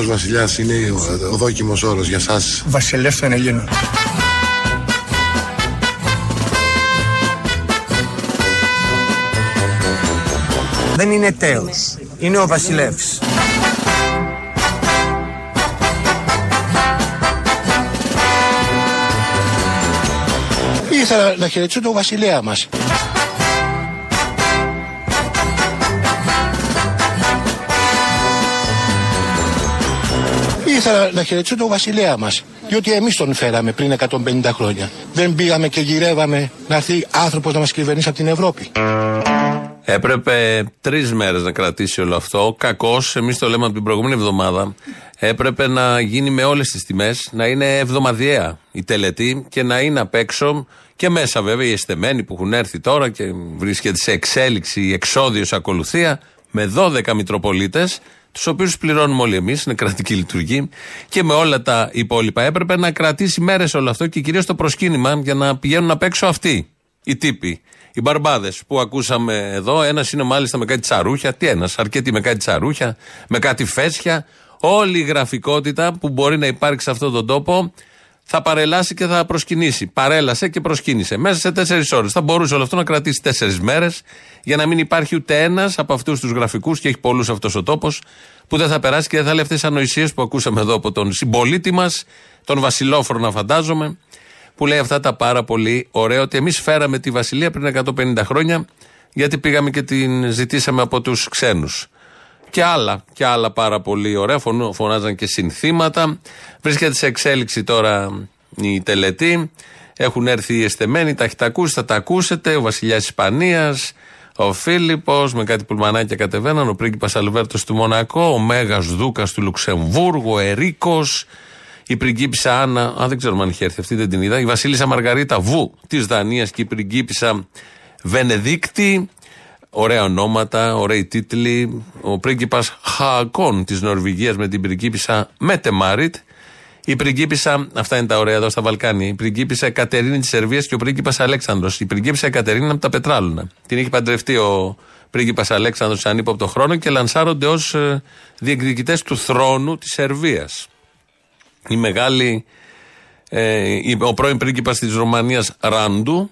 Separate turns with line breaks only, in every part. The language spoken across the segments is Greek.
Τέος Βασιλιάς είναι ο, ο δόκιμος όρος για σας.
Βασιλεύς των Ελλήνων. Δεν είναι τέος, είναι ο βασιλεύς.
Ήθελα να χαιρετήσω τον βασιλέα μας. Ήθελα να χαιρετήσω τον βασιλέα μας. Διότι εμείς τον φέραμε πριν 150 χρόνια. Δεν πήγαμε και γυρεύαμε να έρθει άνθρωπος να μας κυβερνήσει από την Ευρώπη.
Έπρεπε τρεις μέρες να κρατήσει όλο αυτό. Κακώς, εμείς το λέμε από την προηγούμενη εβδομάδα. Έπρεπε να γίνει με όλες τις τιμές, να είναι εβδομαδιαία η τελετή και να είναι απ' έξω και μέσα βέβαια οι εστεμένοι που έχουν έρθει τώρα και βρίσκεται σε εξέλιξη η εξόδιος ακολουθία με 12 Μητροπολίτες, τους οποίους πληρώνουμε όλοι εμείς, είναι κρατική λειτουργία και με όλα τα υπόλοιπα. Έπρεπε να κρατήσει μέρες όλο αυτό και κυρίως το προσκύνημα για να πηγαίνουν απ' έξω αυτοί οι τύποι. Οι μπαρμπάδες που ακούσαμε εδώ, ένας είναι μάλιστα με κάτι τσαρούχια. Τι ένας, αρκετοί με κάτι τσαρούχια, με κάτι φέσια. Όλη η γραφικότητα που μπορεί να υπάρξει σε αυτόν τον τόπο θα παρελάσει και θα προσκυνήσει. Παρέλασε και προσκύνησε. Μέσα σε τέσσερις ώρες. Θα μπορούσε όλο αυτό να κρατήσει τέσσερις μέρες για να μην υπάρχει ούτε ένας από αυτούς τους γραφικούς και έχει πολλούς αυτός ο τόπος που δεν θα περάσει και δεν θα λέει αυτές τι ανοησίες που ακούσαμε εδώ από τον συμπολίτη μας, τον Βασιλόφρονα φαντάζομαι, που λέει αυτά τα πάρα πολύ ωραία ότι εμείς φέραμε τη Βασιλεία πριν 150 χρόνια γιατί πήγαμε και την ζητήσαμε από τους ξένους. Και άλλα, και άλλα πάρα πολύ ωραία. Φωνάζαν και συνθήματα. Βρίσκεται σε εξέλιξη τώρα η τελετή. Έχουν έρθει οι εστεμένοι, τα έχετε ακούσει, θα τα ακούσετε. Ο βασιλιάς Ισπανίας, ο Φίλιππος, με κάτι πουλμανάκια κατεβαίναν, ο πρίγκιπας Αλβέρτος του Μονακό, ο Μέγας Δούκας του Λουξεμβούργου, ο Ερίκος, η πριγκίπισσα Άννα, α, δεν ξέρω αν είχε έρθει αυτή, δεν την είδα. Η Βασίλισσα Μαργαρίτα Βου της Δανίας και η πριγκίπισσα Βενεδίκτη. Ωραία ονόματα, ωραίοι τίτλοι. Ο πρίγκιπας Χακόν της Νορβηγίας με την πριγκίπισσα Μέτε Μάριτ. Η πριγκίπισσα, αυτά είναι τα ωραία εδώ στα Βαλκάνια. Η πριγκίπισσα Κατερίνη της Σερβίας και ο πρίγκιπας Αλέξανδρος. Η πριγκίπισσα Κατερίνη είναι από τα πετράλουνα. Την έχει παντρευτεί ο πρίγκιπας Αλέξανδρος αν είπε από τον χρόνο και λανσάρονται ως ε, διεκδικητές του θρόνου της Σερβίας. Η μεγάλη, ε, ο πρώην πρίγκιπας της Ρωμανίας Ράντου,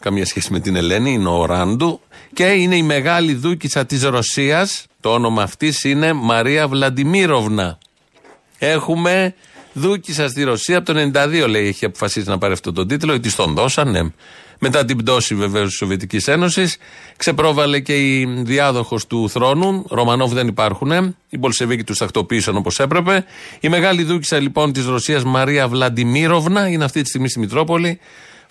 καμία σχέση με την Ελένη, είναι ο Ράντου, και είναι η μεγάλη δούκισσα της Ρωσίας, το όνομα αυτής είναι Μαρία Βλαντιμίροβνα. Έχουμε δούκισσα στη Ρωσία, από το 92 λέει έχει αποφασίσει να πάρει αυτό τον τίτλο, ή της τον δώσανε. Μετά την πτώση βεβαίως της Σοβιετικής Ένωσης, ξεπρόβαλε και η διάδοχος του θρόνου. Ρωμανόβ δεν υπάρχουν. Οι Μπολσεβίκοι τους τακτοποίησαν όπως έπρεπε. Η μεγάλη δούκισσα λοιπόν της Ρωσίας Μαρία Βλαντιμίροβνα είναι αυτή τη στιγμή στη Μητρόπολη.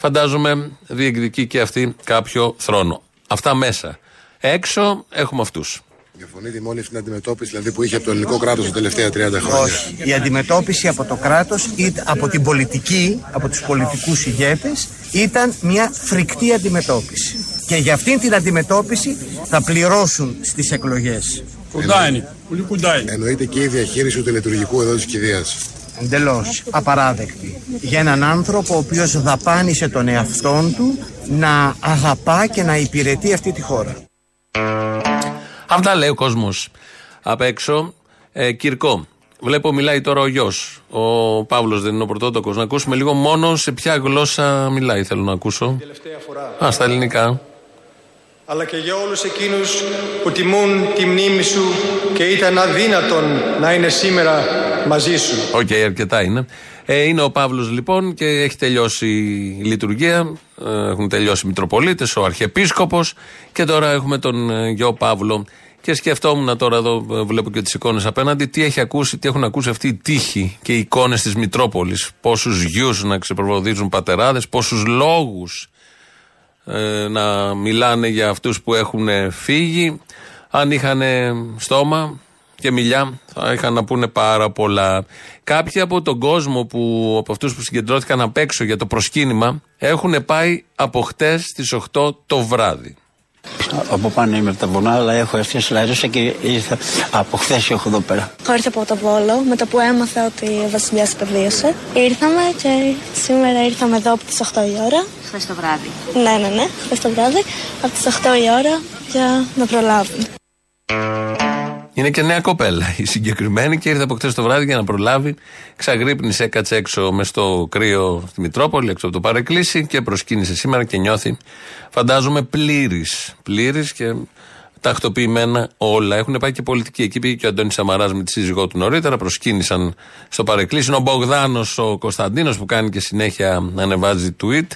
Φαντάζομαι διεκδικεί και αυτή κάποιο θρόνο. Αυτά μέσα. Έξω έχουμε αυτούς.
Διαφωνείτε με όλη αυτή την αντιμετώπιση δηλαδή, που είχε από το ελληνικό κράτος τα τελευταία 30 χρόνια;
Όχι. Η αντιμετώπιση από το κράτος ή από την πολιτική, από τους πολιτικούς ηγέτες, ήταν μια φρικτή αντιμετώπιση. Και για αυτήν την αντιμετώπιση θα πληρώσουν στις εκλογές.
Κοντά είναι. Πολύ κοντά είναι. Εννοείται και η διαχείριση του τελετουργικού εδώ της κηδείας.
Εντελώς απαράδεκτη. Για έναν άνθρωπο ο οποίος δαπάνησε τον εαυτόν του να αγαπά και να υπηρετεί αυτή τη χώρα.
Αυτά λέει ο κόσμος απ' έξω. Ε, Κυρκό. Βλέπω μιλάει τώρα ο γιος. Ο Παύλος δεν είναι ο πρωτότοκος. Να ακούσουμε λίγο μόνο σε ποια γλώσσα μιλάει, θέλω να ακούσω.
Τελευταία φορά.
Α, στα ελληνικά.
Αλλά και για όλους εκείνους που τιμούν τη μνήμη σου και ήταν αδύνατον να είναι σήμερα μαζί σου.
OK, okay, αρκετά είναι. Ε, είναι ο Παύλος λοιπόν και έχει τελειώσει η λειτουργία. Ε, έχουν τελειώσει οι Μητροπολίτες, ο Αρχιεπίσκοπος και τώρα έχουμε τον ε, γιο Παύλο. Και σκεφτόμουν τώρα εδώ, ε, βλέπω και τις εικόνες απέναντι, τι έχει ακούσει, τι έχουν ακούσει αυτοί οι τύχοι και οι εικόνες της Μητρόπολης. Πόσους γιους να ξεπροβοδίζουν πατεράδες, πόσους λόγους ε, να μιλάνε για αυτούς που έχουν φύγει. Αν είχαν στόμα, και μιλιά θα είχαν να πούνε πάρα πολλά. Κάποιοι από τον κόσμο, που, από αυτούς που συγκεντρώθηκαν απ' έξω για το προσκύνημα, έχουν πάει από χτες στις 8 το βράδυ.
Από πάνω είμαι από τα βουνά, αλλά έχω έρθει στη Λαρίσα και ήρθα από χθες έχω εδώ πέρα.
Ήρθα από το Βόλο με το που έμαθα ότι ο Βασιλιά υπερβίωσε. Ήρθαμε και σήμερα ήρθαμε εδώ από τις 8 η ώρα.
Χθες το βράδυ.
Ναι, ναι, ναι, χθες το βράδυ. Από τις 8 η ώρα για να προλάβουμε.
Είναι και νέα κοπέλα η συγκεκριμένη και ήρθε από χτε το βράδυ για να προλάβει. Ξαγρύπνησε, έκατσε έξω μες στο κρύο στη Μητρόπολη, έξω από το παρεκκλήσι και προσκύνησε σήμερα και νιώθει, φαντάζομαι, πλήρης. Πλήρης και τακτοποιημένα όλα. Έχουν πάει και πολιτικοί. Εκεί πήγε και ο Αντώνης Σαμαράς με τη σύζυγό του νωρίτερα. Προσκύνησαν στο παρεκκλήσι. Ο Μπογδάνος ο Κωνσταντίνος που κάνει και συνέχεια ανεβάζει tweet.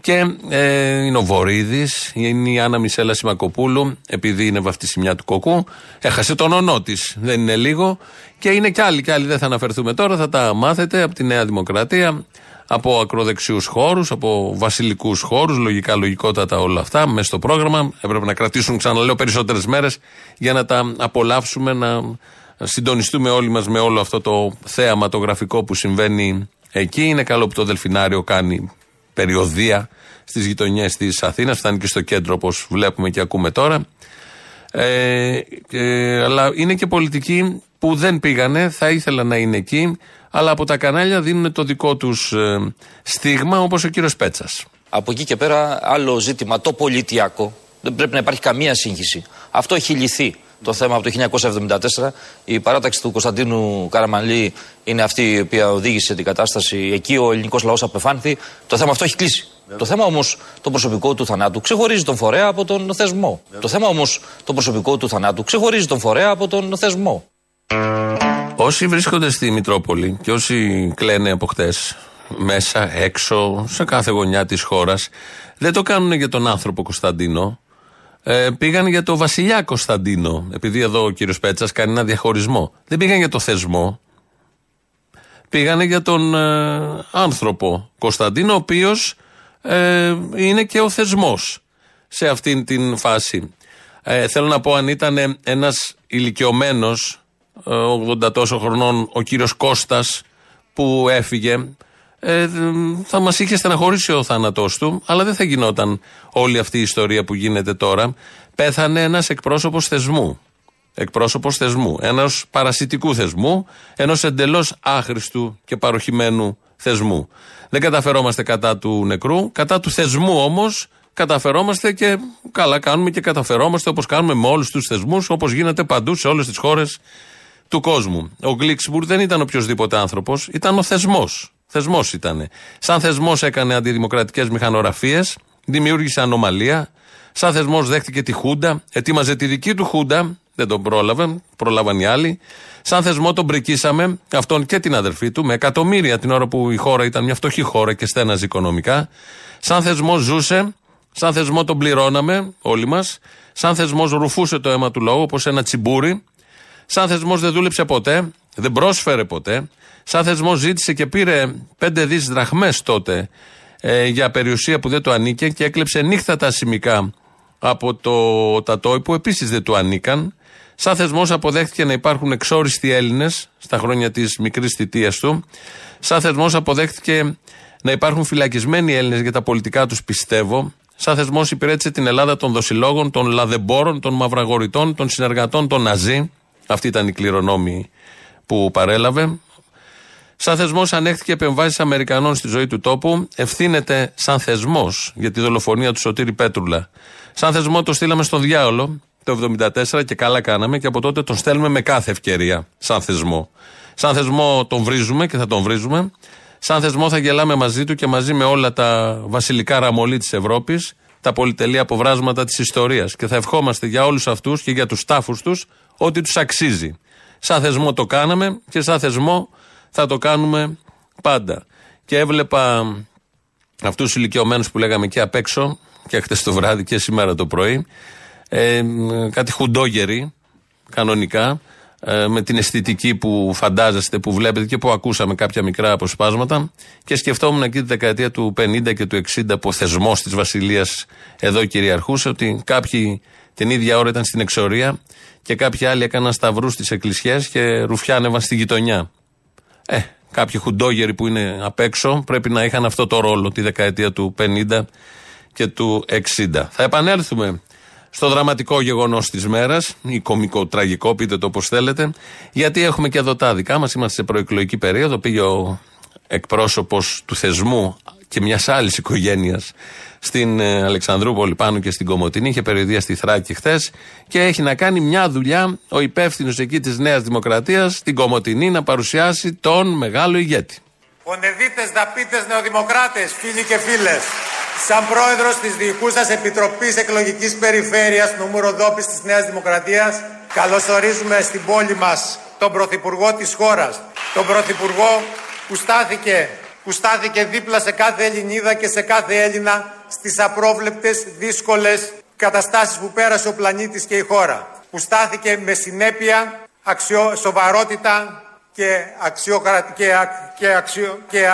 Και ε, είναι ο Βορύδης, είναι η Άννα Μισέλα Σιμακοπούλου, επειδή είναι βαφτισιμιά του κοκού. Έχασε τον ονό της, δεν είναι λίγο. Και είναι κι άλλοι, κι άλλοι δεν θα αναφερθούμε τώρα, θα τα μάθετε από τη Νέα Δημοκρατία, από ακροδεξιούς χώρους, από βασιλικούς χώρους, λογικά, λογικότατα όλα αυτά, μέσα στο πρόγραμμα. Έπρεπε να κρατήσουν, ξαναλέω, περισσότερες μέρες για να τα απολαύσουμε, να συντονιστούμε όλοι μας με όλο αυτό το θέαμα το γραφικό που συμβαίνει εκεί. Είναι καλό που το Δελφινάριο κάνει περιοδία στις γειτονιές της Αθήνας. Φτάνει και στο κέντρο, όπως βλέπουμε και ακούμε τώρα. Ε, ε, αλλά είναι και πολιτικοί που δεν πήγανε, θα ήθελα να είναι εκεί, αλλά από τα κανάλια δίνουν το δικό τους ε, στίγμα, όπως ο κύριος Πέτσας.
Από εκεί και πέρα, άλλο ζήτημα, το πολιτιακό. Δεν πρέπει να υπάρχει καμία σύγχυση. Αυτό έχει λυθεί το θέμα από το 1974. Η παράταξη του Κωνσταντίνου Καραμαλή είναι αυτή η οποία οδήγησε την κατάσταση. Εκεί ο ελληνικός λαός απεφάνθη. Το θέμα αυτό έχει κλείσει. Το θέμα όμως το προσωπικό του θανάτου ξεχωρίζει τον φορέα από τον θεσμό. Το θέμα όμως το προσωπικό του θανάτου ξεχωρίζει τον φορέα από τον θεσμό.
Όσοι βρίσκονται στη Μητρόπολη και όσοι κλαίνε από χτες μέσα, έξω, σε κάθε γωνιά της χώρας, δεν το κάνουν για τον άνθρωπο Κωνσταντίνο ε, πήγαν για το βασιλιά Κωνσταντίνο. Επειδή εδώ ο κύριος Πέτσας κάνει ένα διαχωρισμό. Δεν πήγαν για το θεσμό. Πήγαν για τον ε, άνθρωπο Κωνσταντίνο, ο οποίος ε, είναι και ο θεσμός σε αυτήν την φάση. Ε, θέλω να πω, αν ήταν ένας ηλικιωμένος, 80 τόσο χρονών, ο κύριος Κώστας που έφυγε, ε, θα μας είχε στεναχωρήσει ο θάνατός του, αλλά δεν θα γινόταν όλη αυτή η ιστορία που γίνεται τώρα. Πέθανε ένας εκπρόσωπος θεσμού. Εκπρόσωπος θεσμού. Ενό παρασιτικού θεσμού, ενός εντελώς άχρηστου και παροχημένου θεσμού. Δεν καταφερόμαστε κατά του νεκρού, κατά του θεσμού όμως καταφερόμαστε και καλά κάνουμε και καταφερόμαστε όπως κάνουμε με όλους τους θεσμούς, όπως γίνεται παντού σε όλες τις χώρες του κόσμου. Ο Γκλίξμπουργκ δεν ήταν οποιοδήποτε άνθρωπος, ήταν ο θεσμός. Θεσμός ήταν. Σαν θεσμός έκανε αντιδημοκρατικές μηχανογραφίες, δημιούργησε ανομαλία. Σαν θεσμός δέχτηκε τη Χούντα, ετοίμαζε τη δική του Χούντα, δεν τον πρόλαβε, πρόλαβαν οι άλλοι. Σαν θεσμό τον πρικίσαμε, αυτόν και την αδερφή του, με εκατομμύρια την ώρα που η χώρα ήταν μια φτωχή χώρα και στέναζε οικονομικά. Σαν θεσμό ζούσε, σαν θεσμό τον πληρώναμε όλοι μας. Σαν θεσμός ρουφούσε το αίμα του λαού όπως ένα τσιμπούρι. Σαν θεσμός δεν δούλεψε ποτέ, δεν πρόσφερε ποτέ σαν θεσμό ζήτησε και πήρε 5 δις δραχμές τότε ε, για περιουσία που δεν του ανήκε και έκλεψε νύχτα τα σημικά από το Τατόι που επίσης δεν του ανήκαν. Σαν θεσμός αποδέχτηκε να υπάρχουν εξόριστοι Έλληνες στα χρόνια της μικρής θητείας του. Σαν θεσμός αποδέχτηκε να υπάρχουν φυλακισμένοι Έλληνες για τα πολιτικά τους πιστεύω. Σαν θεσμός υπηρέτησε την Ελλάδα των δοσιλόγων, των λαδεμπόρων, των μαυραγορητών, των συνεργατών των Ναζί. Αυτή ήταν η κληρονόμη που παρέλαβε. Σαν θεσμός ανέχθηκε επεμβάσεις Αμερικανών στη ζωή του τόπου. Ευθύνεται σαν θεσμός για τη δολοφονία του Σωτήρη Πέτρουλα. Σαν θεσμό το στείλαμε στο διάολο το 1974 και καλά κάναμε και από τότε τον στέλνουμε με κάθε ευκαιρία. Σαν θεσμό. Σαν θεσμό τον βρίζουμε και θα τον βρίζουμε. Σαν θεσμό θα γελάμε μαζί του και μαζί με όλα τα βασιλικά ραμολί της Ευρώπης, τα πολυτελή αποβράσματα της ιστορίας. Και θα ευχόμαστε για όλους αυτούς και για τους τάφους τους ότι τους αξίζει. Σαν θεσμό το κάναμε και σαν θεσμό θα το κάνουμε πάντα. Και έβλεπα αυτούς τους ηλικιωμένους που λέγαμε και απ' έξω, και χτες το βράδυ και σήμερα το πρωί, ε, κάτι χουντόγεροι, κανονικά, ε, με την αισθητική που φαντάζεστε, που βλέπετε και που ακούσαμε κάποια μικρά αποσπάσματα. Και σκεφτόμουν εκεί τη δεκαετία του 50 και του 60 που ο θεσμός της Βασιλείας εδώ κυριαρχούσε, ότι κάποιοι την ίδια ώρα ήταν στην εξορία και κάποιοι άλλοι έκαναν σταυρούς στις εκκλησιές και ρουφιάνευαν στη γειτονιά. Ε, κάποιοι χουντόγεροι που είναι απ' έξω πρέπει να είχαν αυτό το ρόλο τη δεκαετία του 50 και του 60. Θα επανέλθουμε στο δραματικό γεγονός της μέρας, ή κομικό τραγικό, πείτε το όπως θέλετε, γιατί έχουμε και εδώ τα δικά μας. Είμαστε σε προεκλογική περίοδο. Πήγε ο εκπρόσωπος του θεσμού και μιας άλλης οικογένειας στην ε, Αλεξανδρούπολη πάνω και στην Κομωτινή. Είχε περιοδία στη Θράκη χθες και έχει να κάνει μια δουλειά ο υπεύθυνος εκεί της Νέας Δημοκρατίας στην Κομωτινή να παρουσιάσει τον μεγάλο ηγέτη.
Πονεδίτες, δαπίτες, νεοδημοκράτες, φίλοι και φίλες. Σαν πρόεδρος της Διοικούσας Επιτροπής Εκλογικής Περιφέρειας νομού Ροδόπης της Νέας Δημοκρατίας, καλωσορίζουμε στην πόλη μας τον Πρωθυπουργό της χώρας. Τον Πρωθυπουργό που στάθηκε, που στάθηκε δίπλα σε κάθε Ελληνίδα και σε κάθε Έλληνα στις απρόβλεπτες, δύσκολες καταστάσεις που πέρασε ο πλανήτης και η χώρα. Που στάθηκε με συνέπεια, αξιο, σοβαρότητα και, αξιοκρα... και, και, αξιο... και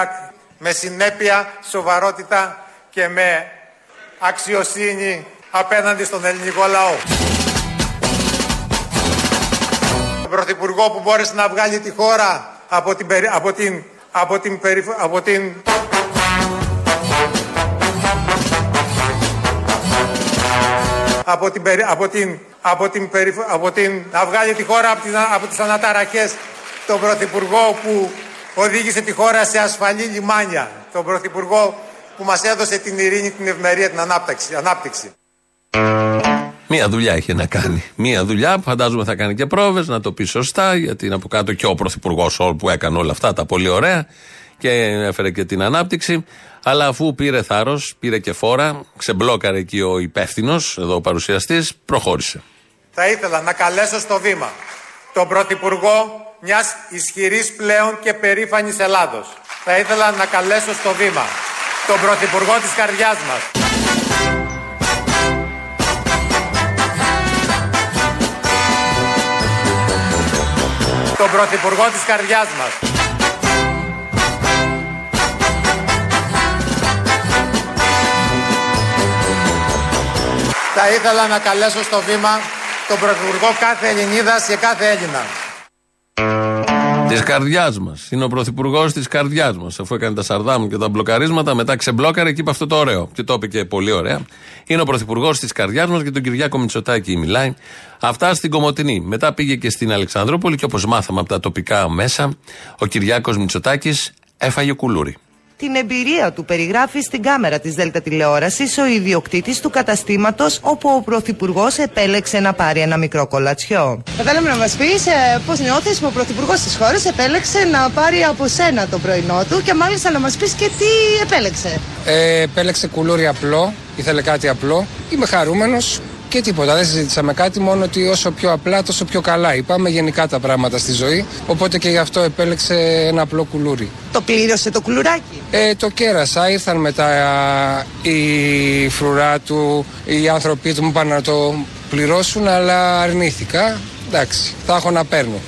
με συνέπεια, σοβαρότητα και με αξιοσύνη απέναντι στον ελληνικό λαό. Ο Πρωθυπουργό που μπόρεσε να βγάλει τη χώρα από την, από την, από την, από την από την, από την, από την, από την, να βγάλει τη χώρα από, την, από τις αναταραχές τον Πρωθυπουργό που οδήγησε τη χώρα σε ασφαλή λιμάνια τον Πρωθυπουργό που μας έδωσε την ειρήνη, την ευμερία, την ανάπτυξη. ανάπτυξη.
Μία δουλειά είχε να κάνει. Μία δουλειά που φαντάζομαι θα κάνει και πρόβες, να το πει σωστά, γιατί είναι από κάτω και ο Πρωθυπουργός που έκανε όλα αυτά τα πολύ ωραία και έφερε και την ανάπτυξη. Αλλά αφού πήρε θάρρος, πήρε και φόρα, ξεμπλόκαρε εκεί ο υπεύθυνος, εδώ ο παρουσιαστής, προχώρησε.
Θα ήθελα να καλέσω στο βήμα τον Πρωθυπουργό μιας ισχυρής πλέον και περήφανης Ελλάδος. Θα ήθελα να καλέσω στο βήμα τον Πρωθυπουργό της καρδιάς μας. Τον Πρωθυπουργό της καρδιάς μας. Θα ήθελα να καλέσω στο βήμα τον Πρωθυπουργό κάθε Ελληνίδας και κάθε Έλληνα.
Της καρδιάς μας. Είναι ο πρωθυπουργός της καρδιάς μας. Αφού έκανε τα σαρδάμ και τα μπλοκαρίσματα, μετά ξεμπλόκαρε και είπε αυτό το ωραίο. Και το είπε και πολύ ωραία. Είναι ο πρωθυπουργός της καρδιάς μας και τον Κυριάκο Μητσοτάκη μιλάει. Αυτά στην Κομωτινή. Μετά πήγε και στην Αλεξανδρούπολη και όπως μάθαμε από τα τοπικά μέσα, ο Κυριάκος Μητσοτάκης έφαγε κουλούρι.
Την εμπειρία του περιγράφει στην κάμερα της Δέλτα Τηλεόρασης ο ιδιοκτήτης του καταστήματος όπου ο Πρωθυπουργός επέλεξε να πάρει ένα μικρό κολατσιό.
Θα θέλαμε να μας πεις ε, πώς νιώθεις που ο Πρωθυπουργός της χώρας επέλεξε να πάρει από σένα το πρωινό του και μάλιστα να μας πεις και τι επέλεξε.
Ε, επέλεξε κουλούρι απλό, ήθελε κάτι απλό. Είμαι χαρούμενος και τίποτα. Δεν συζήτησαμε κάτι, μόνο ότι όσο πιο απλά, τόσο πιο καλά. Είπαμε γενικά τα πράγματα στη ζωή. Οπότε και γι' αυτό επέλεξε ένα απλό κουλούρι.
Το πλήρωσε το κουλουράκι.
Ε, το κέρασα. Ήρθαν μετά η φρουρά του, οι άνθρωποι του μου πάνε να το πληρώσουν, αλλά αρνήθηκα. Εντάξει, θα έχω να παίρνω.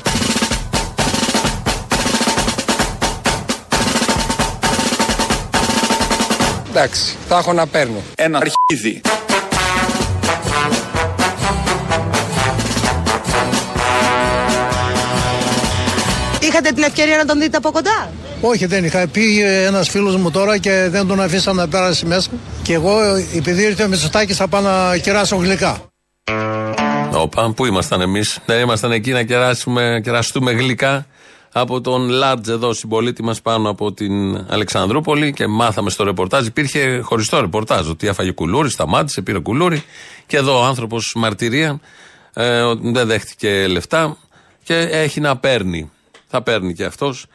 Εντάξει, θα έχω να παίρνω.
Ένα αρχίδι.
Είχατε την ευκαιρία να τον δείτε από κοντά;
Όχι, δεν είχα. Πήγε ένας φίλος μου τώρα και δεν τον αφήσαν να πέρασε μέσα. Και εγώ, επειδή ήρθε ο Μητσοτάκης, θα πάω να κεράσω γλυκά.
Όπα, πού ήμασταν εμείς; Δεν ήμασταν εκεί να κεράσουμε, κεραστούμε γλυκά από τον Λάτζ εδώ συμπολίτη μας πάνω από την Αλεξανδρούπολη και μάθαμε στο ρεπορτάζ. Υπήρχε χωριστό ρεπορτάζ ότι έφαγε κουλούρι, σταμάτησε, πήρε κουλούρι. Και εδώ ο άνθρωπος μαρτυρία ε, δεν δέχτηκε λεφτά και έχει να παίρνει θα παίρνει και αυτός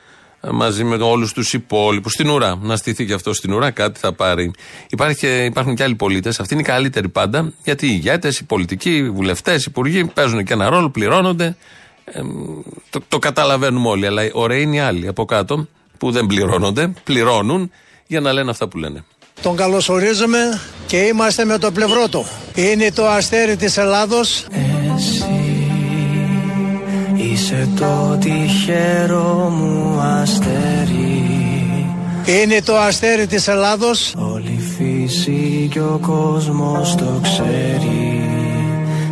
ε, μαζί με όλους τους υπόλοιπους στην ουρά. Να στηθεί και αυτό στην ουρά, κάτι θα πάρει. Υπάρχει, υπάρχουν και άλλοι πολίτες, αυτοί είναι οι καλύτεροι πάντα, γιατί οι ηγέτες, οι πολιτικοί, οι βουλευτές, οι υπουργοί παίζουν και ένα ρόλο, πληρώνονται. Ε, το, το καταλαβαίνουμε όλοι. Αλλά ωραίοι είναι οι άλλοι από κάτω που δεν πληρώνονται, πληρώνουν για να λένε αυτά που λένε.
Τον καλωσορίζουμε και είμαστε με το πλευρό του. Είναι το αστέρι της Ελλάδος.
Είσαι το τυχερό μου αστέρι.
Είναι το αστέρι της Ελλάδος.
Όλη η φύση και ο κόσμος το ξέρει.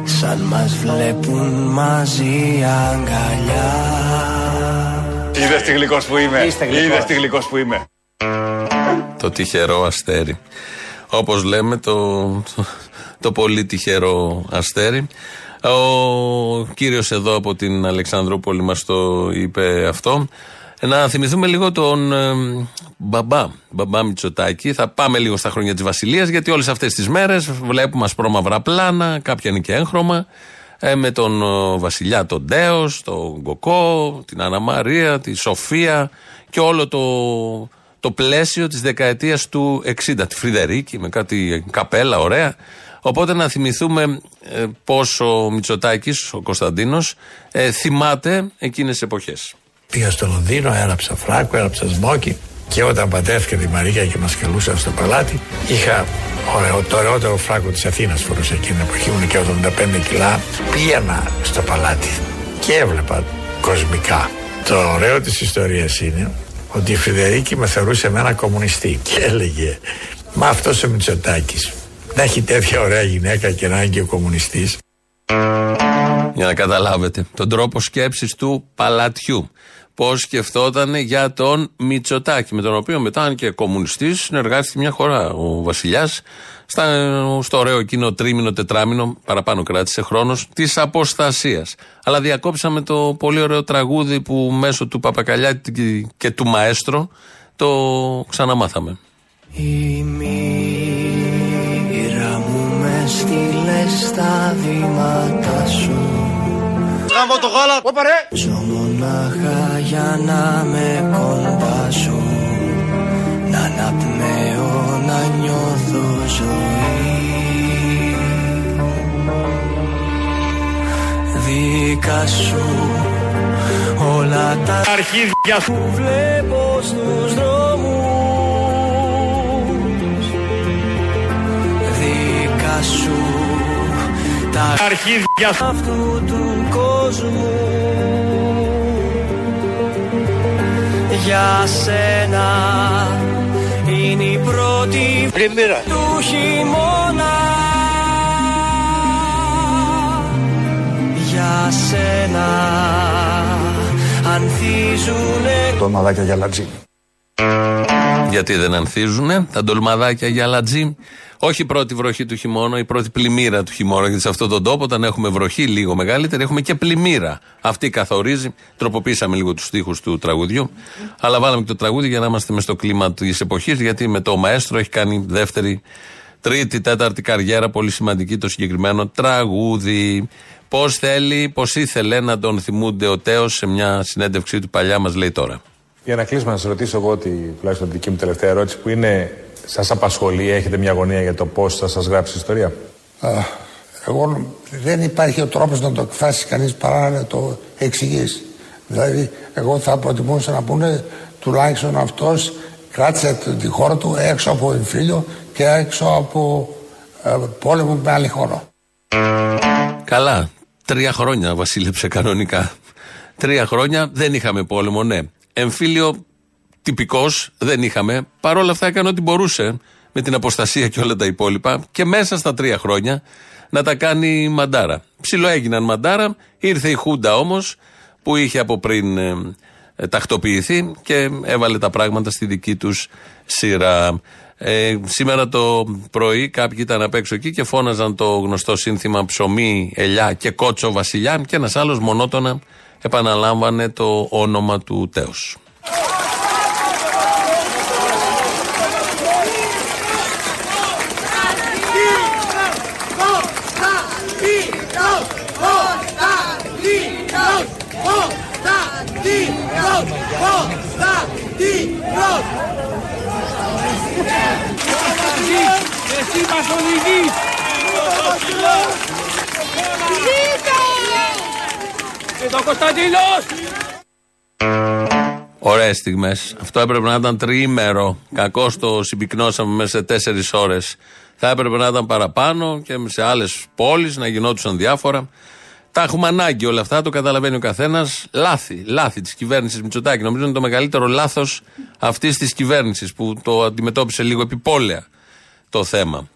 Σαν μας βλέπουν μαζί αγκαλιά.
Είδες τι γλυκός που είμαι. Είδες τι γλυκός που είμαι.
Το τυχερό αστέρι. Όπως λέμε το, το, το πολύ τυχερό αστέρι ο κύριος εδώ από την Αλεξανδρούπολη μας το είπε αυτό. Να θυμηθούμε λίγο τον ε, μπαμπά, μπαμπά Μητσοτάκη. Θα πάμε λίγο στα χρόνια της Βασιλείας, γιατί όλες αυτές τις μέρες βλέπουμε ασπρόμαυρα πλάνα, κάποια είναι και έγχρωμα. Ε, με τον ε, Βασιλιά, τον Ντέο, τον Κοκό, την Άννα Μαρία, τη Σοφία και όλο το, το πλαίσιο της δεκαετίας του 60. Τη Φρυδερίκη με κάτι καπέλα, ωραία. Οπότε να θυμηθούμε ε, πόσο ο Μητσοτάκης, ο Κωνσταντίνος, ε, θυμάται εκείνες τις εποχές.
Πήγα στο Λονδίνο, έγραψα φράκο, έγραψα σμόκι και όταν πατέφτηκε τη Μαρία και μας καλούσαν στο παλάτι, είχα ωραίο, το ωραιότερο φράκο της Αθήνας φορούσε εκείνη την εποχή, ήμουν και 85 κιλά. Πήγαινα στο παλάτι και έβλεπα κοσμικά. Το ωραίο της ιστορίας είναι ότι η Φιδερίκη με θεωρούσε εμένα κομμουνιστή και έλεγε Μα αυτός ο Μητσοτάκης να έχει τέτοια ωραία γυναίκα και να είναι και κομμουνιστής.
Για να καταλάβετε τον τρόπο σκέψης του παλατιού. Πώς σκεφτόταν για τον Μητσοτάκη, με τον οποίο μετά, αν και κομμουνιστής, συνεργάστηκε μια χώρα ο Βασιλιάς στο ωραίο εκείνο τρίμηνο, τετράμινο, παραπάνω κράτησε χρόνος, της αποστασίας. Αλλά διακόψαμε το πολύ ωραίο τραγούδι που μέσω του Παπακαλιάτη και του Μαέστρο το ξαναμάθαμε.
Η μοίρα μου με στείλε στα βήματα σου.
Γάμω το γάλα, όπα ρε!
Ζω μονάχα για να με κοντά σου. Να αναπνέω, να νιώθω ζωή. Δίκα σου όλα τα
αρχίδια.
που βλέπω στους δρόμους τα
αρχίδια
αυτού του κόσμου. Για σένα είναι η πρώτη
πλημμύρα
του χειμώνα. Για σένα ανθίζουνε.
Τολμαδάκια για λατζί.
Γιατί δεν ανθίζουνε τα ντολμαδάκια για λατζί. Όχι η πρώτη βροχή του χειμώνα, η πρώτη πλημμύρα του χειμώνα. Γιατί σε αυτόν τον τόπο, όταν έχουμε βροχή λίγο μεγαλύτερη, έχουμε και πλημμύρα. Αυτή καθορίζει. Τροποποίησαμε λίγο τους στίχους του τραγουδιού. Αλλά βάλαμε και το τραγούδι για να είμαστε μες στο κλίμα της εποχής. Γιατί με το μαέστρο έχει κάνει δεύτερη, τρίτη, τέταρτη καριέρα. Πολύ σημαντική το συγκεκριμένο τραγούδι. Πώς θέλει, πώς ήθελε να τον θυμούνται ο Τέος σε μια συνέντευξή του παλιά, μας λέει τώρα.
Για να κλείσουμε, να σας ρωτήσω εγώ τη, τουλάχιστον τη δική μου τελευταία ερώτηση που είναι, σας απασχολεί, έχετε μια αγωνία για το πώς θα σας γράψει η ιστορία;
Α, εγώ δεν υπάρχει ο τρόπος να το εκφράσει κανείς παρά να το εξηγήσει. Δηλαδή, εγώ θα προτιμούσα να πούνε τουλάχιστον αυτός κράτησε τη- τη χώρα του έξω από εμφύλιο και έξω από ε, πόλεμο με άλλη χώρα.
Καλά. Τρία χρόνια βασίλεψε κανονικά. Τρία χρόνια δεν είχαμε πόλεμο, ναι. Εμφύλιο τυπικός δεν είχαμε. Παρ' όλα αυτά έκανε ό,τι μπορούσε με την αποστασία και όλα τα υπόλοιπα και μέσα στα τρία χρόνια να τα κάνει μαντάρα. Ψιλο έγιναν μαντάρα. Ήρθε η Χούντα όμως που είχε από πριν ε, ε, τακτοποιηθεί και έβαλε τα πράγματα στη δική τους σειρά. Ε, σήμερα το πρωί κάποιοι ήταν απ' έξω εκεί και φώναζαν το γνωστό σύνθημα ψωμί, ελιά και κότσο βασιλιά και ένας άλλος μονότονα επαναλάμβανε το όνομα του τέος.
Εσύ μας οδηγείς! Και το Κωνσταντίνος!
Ωραίες στιγμές. Αυτό έπρεπε να ήταν τριήμερο. Κακώ το συμπυκνώσαμε μέσα σε τέσσερις ώρες. Θα έπρεπε να ήταν παραπάνω και σε άλλες πόλεις να γινόντουσαν διάφορα. Τα έχουμε ανάγκη όλα αυτά, το καταλαβαίνει ο καθένας. Λάθη, λάθη της κυβέρνησης Μητσοτάκη. Νομίζω είναι το μεγαλύτερο λάθος αυτής της κυβέρνησης που το αντιμετώπισε λίγο επιπόλαια το θέμα.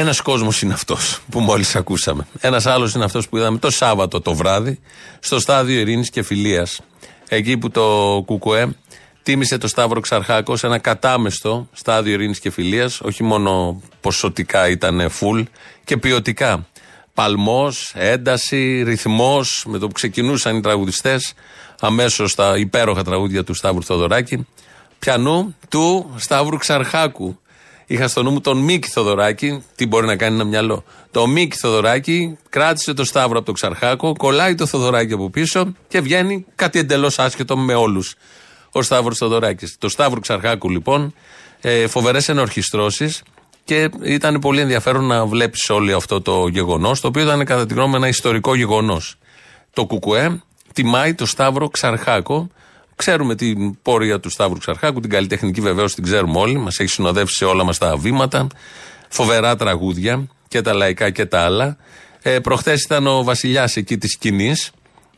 Ένας κόσμος είναι αυτός που μόλις ακούσαμε. Ένας άλλος είναι αυτός που είδαμε το Σάββατο το βράδυ στο στάδιο Ειρήνης και Φιλίας. Εκεί που το ΚΚΕ τίμησε το Σταύρο Ξαρχάκο σε ένα κατάμεστο στάδιο Ειρήνης και Φιλίας. Όχι μόνο ποσοτικά ήταν full και ποιοτικά. παλμός, ένταση, ρυθμός με το που ξεκινούσαν οι τραγουδιστές αμέσως τα υπέροχα τραγούδια του Σταύρου Θοδωράκη. Πιανού του Σταύρου Ξαρχάκου. Είχα στο νου μου τον Μίκη Θοδωράκη. Τι μπορεί να κάνει ένα μυαλό. Το Μίκη Θοδωράκη κράτησε το Σταύρο από το Ξαρχάκο, κολλάει το Θοδωράκη από πίσω και βγαίνει κάτι εντελώς άσχετο με όλους. Ο Σταύρος Θοδωράκης. Το Σταύρο Ξαρχάκου λοιπόν, ε, φοβερές ενορχιστρώσεις και ήταν πολύ ενδιαφέρον να βλέπεις όλο αυτό το γεγονός, το οποίο ήταν κατά τη γνώμη ένα ιστορικό γεγονός. Το Κουκουέ τιμάει το Σταύρο Ξαρχάκο. Ξέρουμε την πορεία του Σταύρου Ξαρχάκου, την καλλιτεχνική βεβαίω την ξέρουμε όλοι, μας έχει συνοδεύσει σε όλα μας τα βήματα. Φοβερά τραγούδια και τα λαϊκά και τα άλλα. Ε, Προχθές ήταν ο βασιλιάς εκεί της σκηνής,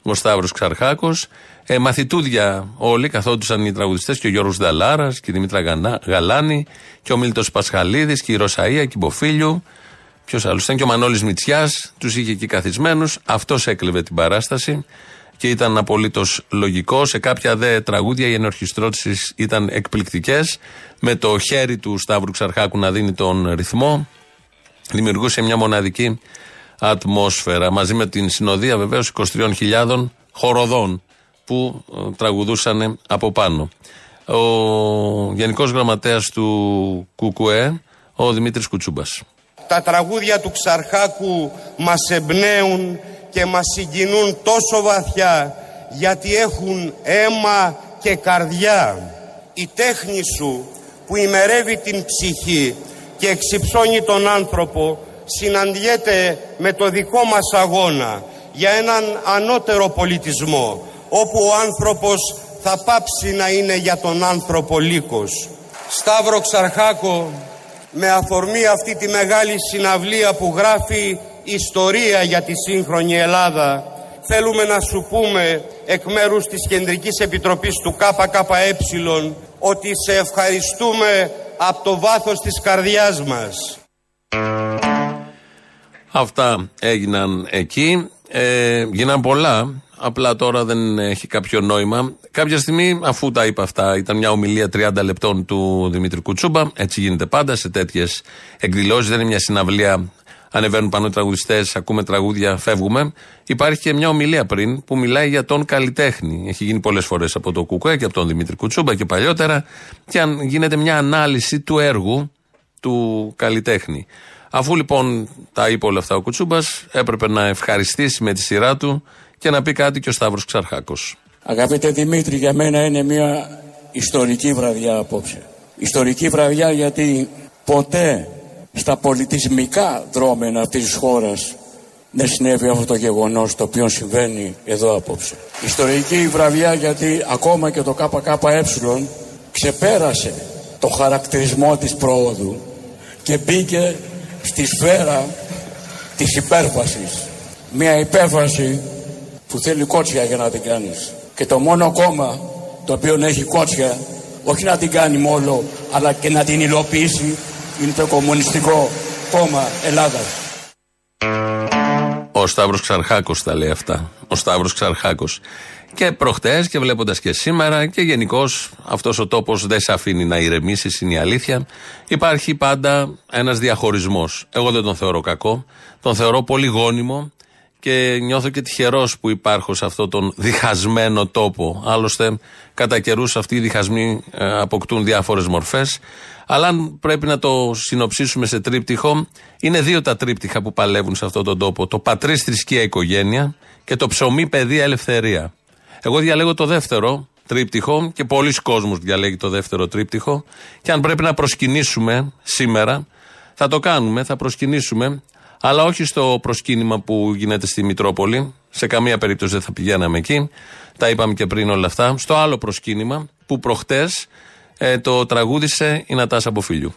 ο Σταύρος Ξαρχάκος. Ε, μαθητούδια όλοι, καθόντουσαν οι τραγουδιστές και ο Γιώργος Δαλάρα και η Δημήτρα Γαλάνη και ο Μίλτος Πασχαλίδης και η Ρωσαία και η Μποφίλιου. Ποιος άλλος ήταν και ο Μανώλης Μητσιάς, τους είχε εκεί καθισμένους. Αυτός έκλεβε την παράσταση και ήταν απολύτως λογικό. Σε κάποια δε τραγούδια οι ενορχιστρώσει ήταν εκπληκτικές. Με το χέρι του Σταύρου Ξαρχάκου να δίνει τον ρυθμό. Δημιουργούσε μια μοναδική ατμόσφαιρα. Μαζί με την συνοδεία βεβαίως 23.000 χοροδών που ε, τραγουδούσαν από πάνω. Ο Γενικός Γραμματέας του ΚΚΕ, ο Δημήτρης Κουτσούμπας.
Τα τραγούδια του Ξαρχάκου μας εμπνέουν και μας συγκινούν τόσο βαθιά γιατί έχουν αίμα και καρδιά. Η τέχνη σου που ημερεύει την ψυχή και εξυψώνει τον άνθρωπο συναντιέται με το δικό μας αγώνα για έναν ανώτερο πολιτισμό όπου ο άνθρωπος θα πάψει να είναι για τον άνθρωπο λύκος. Σταύρο Ξαρχάκο με αφορμή αυτή τη μεγάλη συναυλία που γράφει ιστορία για τη σύγχρονη Ελλάδα θέλουμε να σου πούμε εκ μέρους της Κεντρικής Επιτροπής του ΚΚΕ ότι σε ευχαριστούμε από το βάθος της καρδιάς μας.
Αυτά έγιναν εκεί. Ε, γίναν πολλά. Απλά τώρα δεν έχει κάποιο νόημα. Κάποια στιγμή, αφού τα είπα αυτά, ήταν μια ομιλία 30 λεπτών του Δημήτρη Κουτσούμπα. Έτσι γίνεται πάντα σε τέτοιες εκδηλώσεις. Δεν είναι μια συναυλία. Ανεβαίνουν πάνω οι τραγουδιστές, ακούμε τραγούδια, φεύγουμε. Υπάρχει και μια ομιλία πριν που μιλάει για τον καλλιτέχνη. Έχει γίνει πολλές φορές από το Κουκουέ και από τον Δημήτρη Κουτσούμπα και παλιότερα. Και αν γίνεται μια ανάλυση του έργου του καλλιτέχνη. Αφού λοιπόν τα είπε όλα αυτά ο Κουτσούμπας, έπρεπε να ευχαριστήσει με τη σειρά του και να πει κάτι και ο Σταύρος Ξαρχάκος.
Αγαπητέ Δημήτρη, για μένα είναι μια ιστορική βραδιά απόψε. Ιστορική βραδιά γιατί ποτέ στα πολιτισμικά δρόμενα αυτής της χώρας δεν συνέβη αυτό το γεγονός το οποίο συμβαίνει εδώ απόψε. Ιστορική βραδιά γιατί ακόμα και το ΚΚΕ ξεπέρασε το χαρακτηρισμό της πρόοδου και μπήκε στη σφαίρα της υπέρβασης. Μια υπέρβαση που θέλει κότσια για να την κάνεις. Και το μόνο κόμμα το οποίο έχει κότσια, όχι να την κάνει μόνο, αλλά και να την υλοποιήσει, είναι το Κομμουνιστικό Κόμμα Ελλάδας.
Ο Σταύρος Ξαρχάκος τα λέει αυτά. Ο Σταύρος Ξαρχάκος. Και προχτές και βλέποντας και σήμερα και γενικώς αυτός ο τόπος δεν σε αφήνει να ηρεμήσεις, είναι η αλήθεια. Υπάρχει πάντα ένας διαχωρισμός. Εγώ δεν τον θεωρώ κακό. Τον θεωρώ πολύ γόνιμο και νιώθω και τυχερός που υπάρχω σε αυτόν τον διχασμένο τόπο. Άλλωστε, κατά καιρούς αυτοί οι διχασμοί ε, αποκτούν διάφορες μορφές. Αλλά αν πρέπει να το συνοψίσουμε σε τρίπτυχο, είναι δύο τα τρίπτυχα που παλεύουν σε αυτόν τον τόπο. Το πατρί, θρησκεία, οικογένεια και το ψωμί, παιδεία, ελευθερία. Εγώ διαλέγω το δεύτερο τρίπτυχο και πολλοί κόσμος διαλέγει το δεύτερο τρίπτυχο. Και αν πρέπει να προσκυνήσουμε σήμερα, θα το κάνουμε, θα προσκυνήσουμε αλλά όχι στο προσκύνημα που γίνεται στη Μητρόπολη. Σε καμία περίπτωση δεν θα πηγαίναμε εκεί. Τα είπαμε και πριν όλα αυτά. Στο άλλο προσκύνημα που προχτές ε, το τραγούδισε η Νατάσα Μποφίλιου.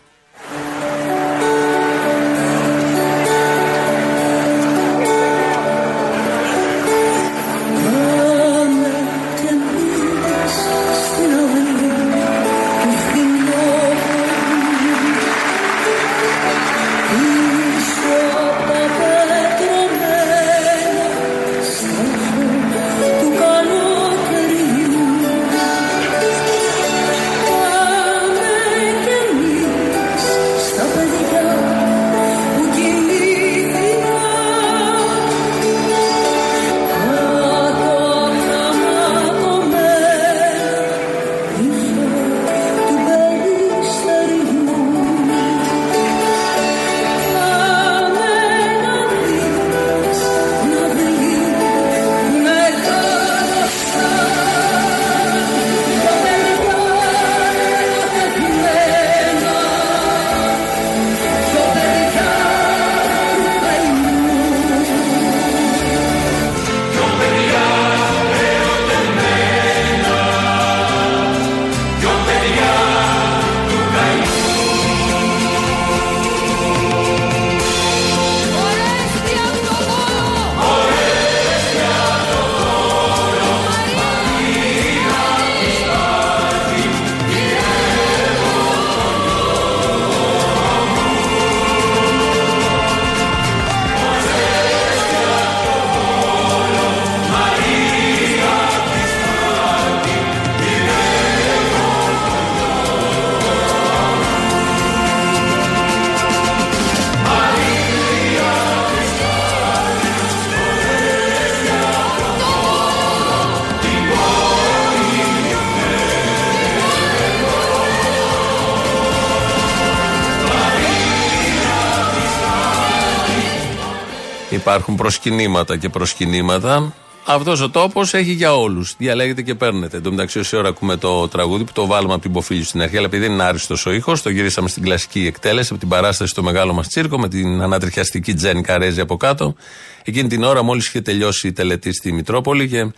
Υπάρχουν προσκυνήματα και προσκυνήματα. Αυτός ο τόπος έχει για όλους. Διαλέγετε και παίρνετε. Εν τω μεταξύ, όση ώρα ακούμε το τραγούδι που το βάλουμε από την Ποφίλη στην αρχή, αλλά επειδή είναι άριστος ο ήχος, το γυρίσαμε στην κλασική εκτέλεση από την παράσταση στο μεγάλο μας τσίρκο με την ανατριχιαστική Τζέννη Καρέζη από κάτω. Εκείνη την ώρα, μόλις είχε τελειώσει η τελετή στη Μητρόπολη και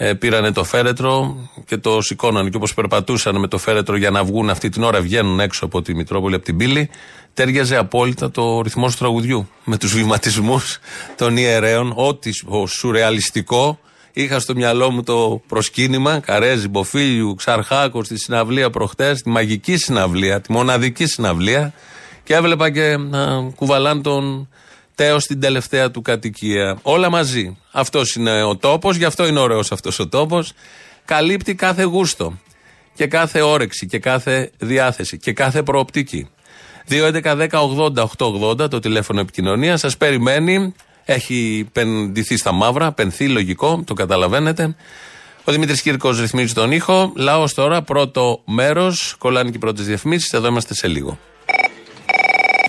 ε, πήρανε το φέρετρο και το σηκώνανε. Και όπως περπατούσαν με το φέρετρο για να βγουν αυτή την ώρα, βγαίνουν έξω από τη Μητρόπολη, από την πύλη, τέριαζε απόλυτα το ρυθμό του τραγουδιού. Με τους βηματισμούς των ιερέων, ό,τι ο σουρεαλιστικό. Είχα στο μυαλό μου το προσκύνημα Καρέζη, Μποφίλιου, Ξαρχάκος στη συναυλία προχτές, τη μαγική συναυλία, τη μοναδική συναυλία. Και έβλεπα και να κουβαλάν τον Τέο στην τελευταία του κατοικία. Όλα μαζί. Αυτός είναι ο τόπος, γι' αυτό είναι ωραίος αυτός ο τόπος. Καλύπτει κάθε γούστο και κάθε όρεξη και κάθε διάθεση και κάθε προοπτική. 2.11.10.80.880 το τηλέφωνο επικοινωνίας σας περιμένει. Έχει πεντηθεί στα μαύρα, πενθεί λογικό, το καταλαβαίνετε. Ο Δημήτρης Κύρκος ρυθμίζει τον ήχο. Λαός τώρα, πρώτο μέρος. Κολλάνε και οι πρώτες διαφημίσεις. Εδώ είμαστε σε λίγο.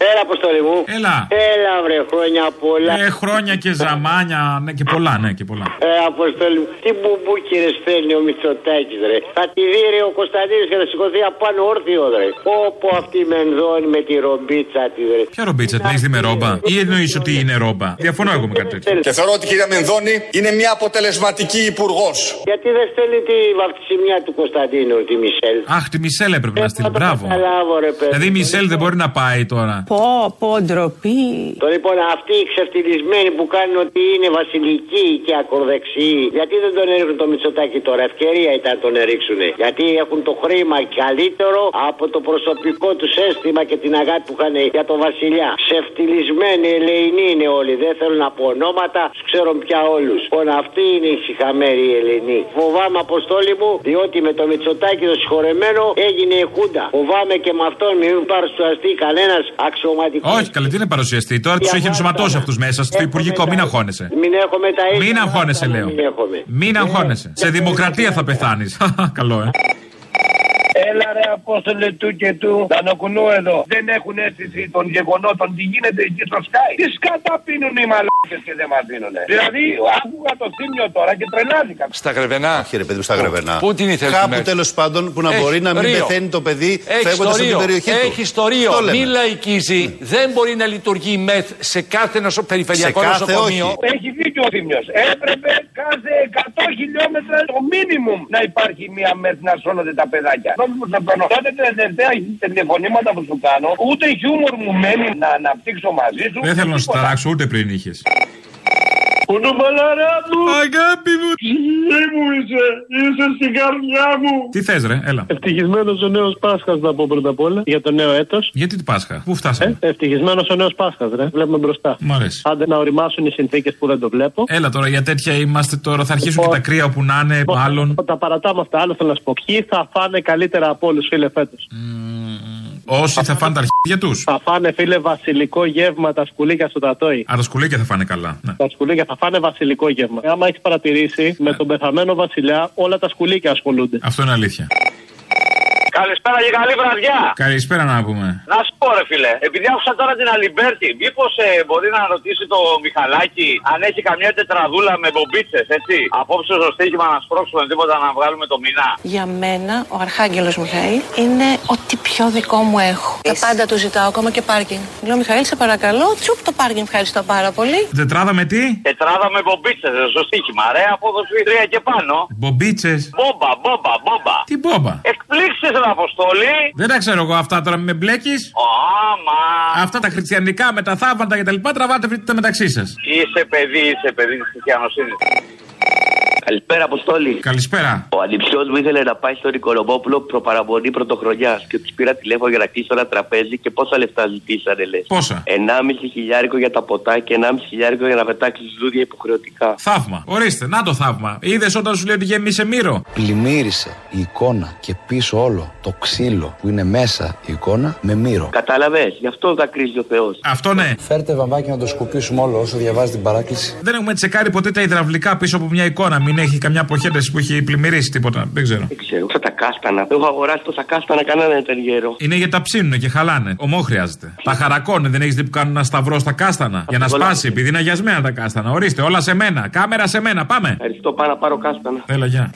Έλα, αποστολή μου.
Έλα.
Έλα, βρε, χρόνια πολλά.
Ε, χρόνια και ζαμάνια, ναι, και πολλά, ναι, και πολλά.
Ε, αποστολή μου. Τι μπουμπούκυρε φέρνει ο Μητσοτάκης, ρε. Θα τη δει, ρε, ο Κωνσταντίνος και θα σηκωθεί απάνω όρθιο, ρε. Όπω αυτή η μενδώνει με τη ρομπίτσα της, ρε.
Ποια ρομπίτσα, την έχεις δει με ρόμπα; Ή εννοείς ότι είναι ρόμπα; Διαφωνώ εγώ με κάτι τέτοιο.
Και θεωρώ ότι η κυρία Μενδώνη είναι μια αποτελεσματική υπουργός.
Γιατί δεν στέλνει τη βαφτισιμιά του Κωνσταντίνου, τη Μισελ.
Αχ, τη Μισελ έπρεπε να στείλει. Μπράβο.
Καταλάβω, ρε, παιδί.
Δηλαδή η Μισελ δεν μπορεί να πάει τώρα.
Πω, πω, ντροπή.
Το λοιπόν αυτοί οι ξεφτυλισμένοι που κάνουν ότι είναι βασιλικοί και ακροδεξιοί, γιατί δεν τον έριχνουν το Μητσοτάκι τώρα, ευκαιρία ήταν να τον ερίξουν. Γιατί έχουν το χρήμα καλύτερο από το προσωπικό τους αίσθημα και την αγάπη που είχαν για τον Βασιλιά. Ξεφτυλισμένοι ελεηνοί είναι όλοι, δεν θέλω να πω ονόματα, τους ξέρω πια όλους. Λοιπόν, αυτοί είναι οι συχαμένοι οι Ελληνοί. Φοβάμαι, Αποστόλη μου, διότι με το Μητσοτάκι το συγχωρεμένο έγινε η Χούντα. Φοβάμαι και με αυτόν μην παρουσιαστεί κανένας αξιωματικό.
Όχι, καλή, τι είναι παρουσιαστή; Τώρα τους έχει ενσωματώσει αυτούς μέσα στο Υπουργικό, μην αγχώνεσαι.
Μην έχουμε τα ίδια.
Μην αγχώνεσαι, λέω.
Μην έχουμε.
Μην αγχώνεσαι. Σε δημοκρατία θα πεθάνεις. Καλό, ε.
Έλα ρε Απόστολε του και του Δανοκουνού εδώ. Δεν έχουν αίσθηση των γεγονότων. Τι γίνεται εκεί στο Sky. Τις σκάτα πίνουν οι μαλάκες και δεν μας δίνουν. Δηλαδή άκουγα το θύμιο τώρα και τρελάθηκα.
Στα γρεβενά.
Όχι, ρε παιδί μου, στα γρεβενά.
Πού την ήθελες
Κάπου τέλος πάντων που να
Έχει
μπορεί να μην
Ρίο.
πεθαίνει το παιδί
Έχει
φεύγοντας
στο
από την
Ρίο.
περιοχή του.
Έχει στο Ρίο.
Αυτό λέμε.
Μην λαϊκίζει. Δεν μπορεί να λειτουργεί η ΜΕΘ σε κάθε νοσο... περιφερειακό
Σε κάθε
νοσοκομείο.
όχι.
Έχει δίκιο ο Θήμιος. Έπρεπε κάθε 100 χιλιόμετρα το μίνιμουμ να υπάρχει μια μεθ να σώνονται τα παιδάκια. Νόμιμο να παίρνω. Τότε τα τελευταία τηλεφωνήματα που σου κάνω, ούτε χιούμορ μου μένει να αναπτύξω μαζί σου.
Δεν θέλω να σου ταράξω ούτε πριν είχες.
Κουνούμαλαρά μου!
Αγάπη μου!
Ψυχή μου είσαι! Είσαι στην καρδιά μου!
Τι θες, ρε, έλα.
Ευτυχισμένος ο νέος Πάσχας, να πω πρώτα απ' όλα, για το νέο έτος.
Γιατί την Πάσχα, πού φτάσαμε;
Ε, Ευτυχισμένος ο νέος Πάσχας, ρε. Βλέπουμε μπροστά.
Μ' αρέσει.
Άντε να οριμάσουν οι συνθήκες που δεν το βλέπω.
Έλα τώρα, για τέτοια είμαστε τώρα. Θα αρχίσουν και τα κρύα που να είναι, μάλλον.
Τα παρατάμε αυτά. Άλλο θέλω να σου πω. Ποιοι θα φάνε καλύτερα από όλους, φίλε, φέτος;
Όσοι θα φάνε τα αρχίδια τους.
Θα φάνε, φίλε, βασιλικό γεύμα τα σκουλήκια στο Τατόι.
Α, τα σκουλήκια θα φάνε καλά. Ναι.
Τα σκουλήκια θα φάνε βασιλικό γεύμα. Άμα έχεις παρατηρήσει, με τον πεθαμένο βασιλιά όλα τα σκουλήκια ασχολούνται.
Αυτό είναι αλήθεια.
Καλησπέρα και καλή βραδιά.
Καλησπέρα να πούμε.
Να σου πω, ρε φίλε, επειδή άκουσα τώρα την Αλιμπέρτη, μήπως μπορεί να ρωτήσει το Μιχαλάκι αν έχει καμιά τετραδούλα με μπομπίτσες, έτσι; Απόψε στο στοίχημα να σπρώξουμε τίποτα να βγάλουμε το μηνά.
Για μένα, ο Αρχάγγελος Μιχαήλ είναι ό,τι πιο δικό μου έχω. Τα πάντα του ζητάω, ακόμα και πάρκινγκ. Λέω, Μιχαήλ, σε παρακαλώ, τσουπ το πάρκινγκ, ευχαριστώ πάρα πολύ.
Τετράδα με τι;
Τετράδα με μπομπίτσες, στο στοίχημα, ρε, απόδοση τρία και πάνω.
Μπομπίτσες.
Μπόμπα, μπόμπα, μπόμπα.
Τι μπόμπα;
Εκπλήξεις, ρε Αποστολή.
Δεν τα ξέρω εγώ αυτά τώρα, με μπλέκεις.
Άμα.
Αυτά τα χριστιανικά με τα θαύματα και τα λοιπά τραβάτε βρείτε μεταξύ σας.
Είσαι παιδί, είσαι παιδί της χριστιανοσύνης.
Καλησπέρα, Αποστόλη.
Καλησπέρα.
Ο ανιψιός μου ήθελε να πάει στον Οικονομόπουλο προπαραμονή πρωτοχρονιάς και τους πήρα τηλέφωνο για να κλείσω ένα τραπέζι και πόσα λεφτά ζητήσανε, λες.
Πόσα;
1,5 χιλιάρικο για τα ποτά και 1,5 χιλιάρικο για να πετάξεις ζούδια υποχρεωτικά.
Θαύμα. Ορίστε, να το θαύμα. Είδες όταν σου λέει ότι γέμισε μύρο;
Πλημμύρισε η εικόνα και πίσω όλο το ξύλο που είναι μέσα η εικόνα με μύρο.
Κατάλαβες, γι' αυτό δακρύζει ο Θεός.
Αυτό ναι.
Φέρτε βαμβάκι να το σκουπίσουμε όλο όσο διαβάζει την παράκληση.
Δεν έχουμε τσεκάρει ποτέ τα υδραυλικά πίσω από μια εικόνα. Μην έχει καμιά αποχέτευση που έχει πλημμυρίσει τίποτα. Δεν ξέρω.
Δεν ξέρω. Αυτά τα κάστανα. Έχω αγοράσει τόσα κάστανα, κανένα δεν ήταν γέρο.
Είναι για τα ψήνουν και χαλάνε. Ομό χρειάζεται. Τα χαρακώνε, δεν έχεις δει που κάνουν ένα σταυρό στα κάστανα; Για να σπάσει, επειδή είναι αγιασμένα τα κάστανα. Ορίστε, όλα σε μένα. Κάμερα σε μένα, πάμε.
Ευχαριστώ, πάω να πάρω κάστανα.
Έλα, γεια.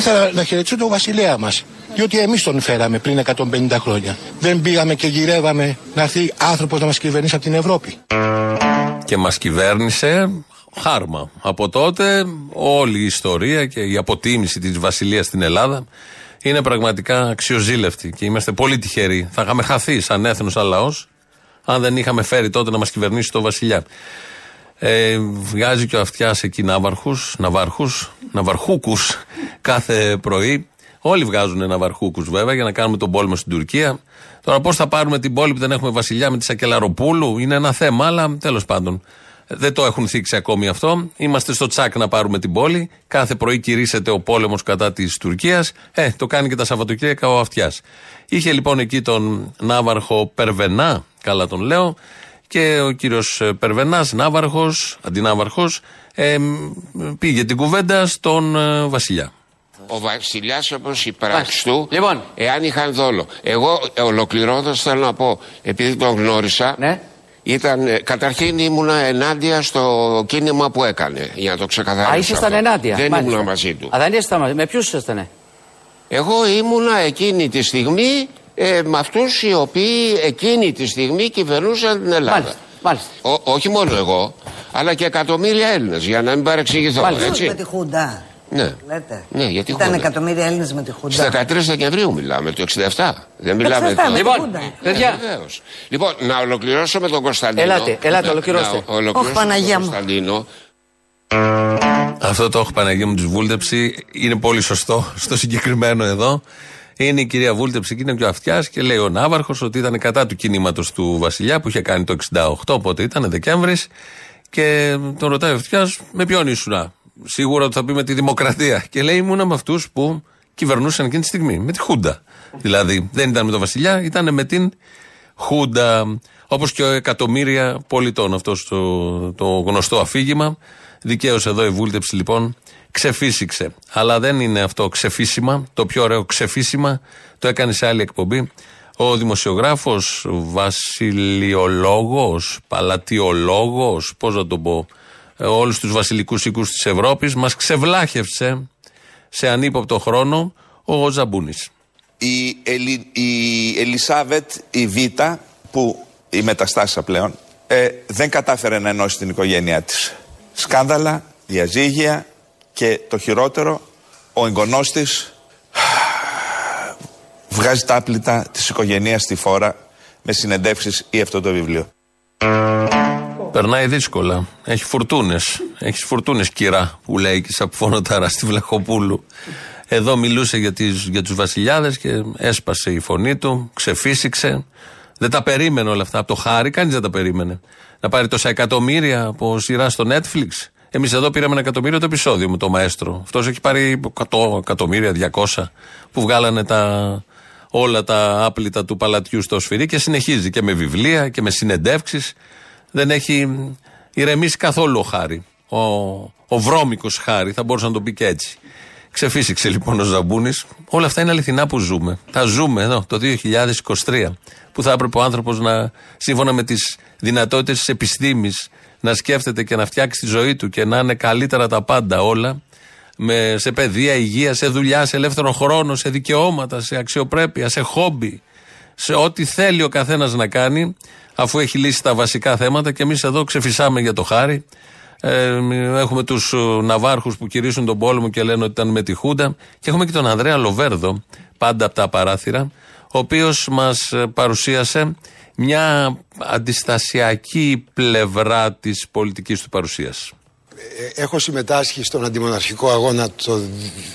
Ήθελα να χαιρετήσω τον βασιλέα μας. Διότι εμείς τον φέραμε πριν 150 χρόνια. Δεν πήγαμε και γυρεύαμε να έρθει άνθρωπος να μας κυβερνήσει από την Ευρώπη.
Και μας κυβέρνησε χάρμα. Από τότε όλη η ιστορία και η αποτίμηση της βασιλείας στην Ελλάδα είναι πραγματικά αξιοζήλευτη και είμαστε πολύ τυχεροί. Θα είχαμε χαθεί σαν έθνος, σαν λαός, αν δεν είχαμε φέρει τότε να μας κυβερνήσει το βασιλιά. Ε, βγάζει και ο αυτιάς εκεί ναύαρχου, ναυάρχου, ναυαρχούκους κάθε πρωί. Όλοι βγάζουν ναυαρχούκους βέβαια για να κάνουμε τον πόλεμο στην Τουρκία. Τώρα πώς θα πάρουμε την πόλη που δεν έχουμε βασιλιά με τη Σακελαροπούλου; Είναι ένα θέμα, αλλά τέλος πάντων. Δεν το έχουν θίξει ακόμη αυτό. Είμαστε στο τσάκ να πάρουμε την πόλη. Κάθε πρωί κηρύσσεται ο πόλεμος κατά της Τουρκίας. Ε, το κάνει και τα Σαββατοκύριακα ο Αυτιάς. Είχε λοιπόν εκεί τον Ναύαρχο Περβενά, καλά τον λέω, και ο κύριος Περβενάς, Ναύαρχος, αντινάβαρχο, ε, πήγε την κουβέντα στον ε, Βασιλιά.
Ο Βασιλιάς, όπως η πράξη του, λοιπόν. εάν είχαν δόλο. Εγώ ολοκληρώνοντας θέλω να πω, επειδή τον γνώρισα,
Ναι.
ήταν, ε, καταρχήν ήμουνα ενάντια στο κίνημα που έκανε, για να το ξεκαθαρίσω.
Α, ήσασταν
αυτό.
ενάντια.
Δεν
Μάλιστα.
ήμουνα μαζί του.
Α, δεν ήσασταν μαζί. Με ποιους ήσασταν;
Εγώ ήμουνα εκείνη τη στιγμή ε, με αυτούς οι οποίοι εκείνη τη στιγμή κυβερνούσαν την Ελλάδα.
Μάλιστα. Μάλιστα.
Ο- όχι μόνο εγώ, αλλά και εκατομμύρια Έλληνες, για να μην παρεξηγηθώ.
Μάλιστα.
Έτσι.
Με τη Χούντα.
Ναι.
Λέτε.
Ναι, γιατί
Ήταν
Χούντα.
εκατομμύρια Έλληνες με τη Χούντα.
Στα 13 Δεκεμβρίου μιλάμε, το 67. Δεν μιλάμε
67, με τη
Λοιπόν,
Χούντα.
παιδιά.
βεβαίως. Λοιπόν, να ολοκληρώσω με τον Κωνσταντίνο.
Ελάτε, ελάτε,
Να-
ολοκληρώστε.
Να ολοκληρώσω
Ωχ, Παναγία
με τον
μου.
Κωνσταντίνο.
Αυτό το έχω Παναγία μου τη βούλτεψη. Είναι πολύ σωστό στο συγκεκριμένο εδώ. Είναι η κυρία Βούλτεψη και είναι και ο Αυτιάς και λέει ο Ναύαρχος ότι ήταν κατά του κινήματος του Βασιλιά που είχε κάνει το 68, οπότε ήταν Δεκέμβρης. Και τον ρωτάει ο Αυτιάς, με ποιον ήσουνα; Σίγουρα ότι θα πει με τη Δημοκρατία. Και λέει, ήμουνα με αυτούς που κυβερνούσαν εκείνη τη στιγμή. Με τη Χούντα. Δηλαδή, δεν ήταν με τον Βασιλιά, ήταν με την Χούντα. Όπως και ο εκατομμύρια πολιτών. Αυτό το, το γνωστό αφήγημα. Δικαίως εδώ η βούλτεψη λοιπόν ξεφύσηξε. Αλλά δεν είναι αυτό ξεφύσιμα. Το πιο ωραίο ξεφύσιμα το έκανε σε άλλη εκπομπή. Ο δημοσιογράφος, βασιλιολόγος, παλατιολόγος, πώς να τον πω, ε, όλους τους βασιλικούς οίκους της Ευρώπης, μας ξεβλάχευσε σε ανύποπτο χρόνο ο Ζαμπούνης.
η, Ελι, η Ελισάβετ η Β που η μεταστάσα πλέον ε, δεν κατάφερε να ενώσει την οικογένειά της. Σκάνδαλα, διαζύγια και το χειρότερο ο εγγονός της βγάζει τα άπλυτα της οικογένειας στη φόρα με συνεντεύξεις ή αυτό το βιβλίο.
Περνάει δύσκολα. Έχει φουρτούνες. Έχεις φουρτούνες, κυρά, που λέει και η Σαπφώνοταρα στη Βλαχοπούλου. Εδώ μιλούσε για, τις, για τους βασιλιάδες και έσπασε η φωνή του, ξεφύσηξε. Δεν τα περίμενε όλα αυτά. Από το χάρη, κανείς δεν τα περίμενε. Να πάρει τόσα εκατομμύρια από σειρά στο Netflix. Εμείς εδώ πήραμε ένα εκατομμύριο το επεισόδιο με το μαέστρο. Αυτός έχει πάρει 100 εκατομμύρια, 200 που βγάλανε τα, όλα τα άπλυτα του παλατιού στο σφυρί και συνεχίζει και με βιβλία και με συνεντεύξεις. Δεν έχει ηρεμήσει καθόλου ο Χάρη. Ο, ο βρώμικος Χάρη, θα μπορούσε να το πει και έτσι. Ξεφύσηξε λοιπόν ο Ζαμπούνης. Όλα αυτά είναι αληθινά που ζούμε. Τα ζούμε εδώ το 2023. Που θα έπρεπε ο άνθρωπος να, σύμφωνα με τις δυνατότητες της επιστήμης, να σκέφτεται και να φτιάξει τη ζωή του και να είναι καλύτερα τα πάντα όλα. Με, σε παιδεία, υγεία, σε δουλειά, σε ελεύθερο χρόνο, σε δικαιώματα, σε αξιοπρέπεια, σε χόμπι. Σε ό,τι θέλει ο καθένας να κάνει, αφού έχει λύσει τα βασικά θέματα και εμείς εδώ ξεφυσάμε για το χάρη. Ε, έχουμε τους ναυάρχους που κηρύσουν τον πόλεμο και λένε ότι ήταν με τη Χούντα. Και έχουμε και τον Ανδρέα Λοβέρδο, πάντα από τα παράθυρα, ο οποίος μας παρουσίασε μια αντιστασιακή πλευρά της πολιτικής του παρουσίας.
Ε, Έχω συμμετάσχει στον αντιμοναρχικό αγώνα το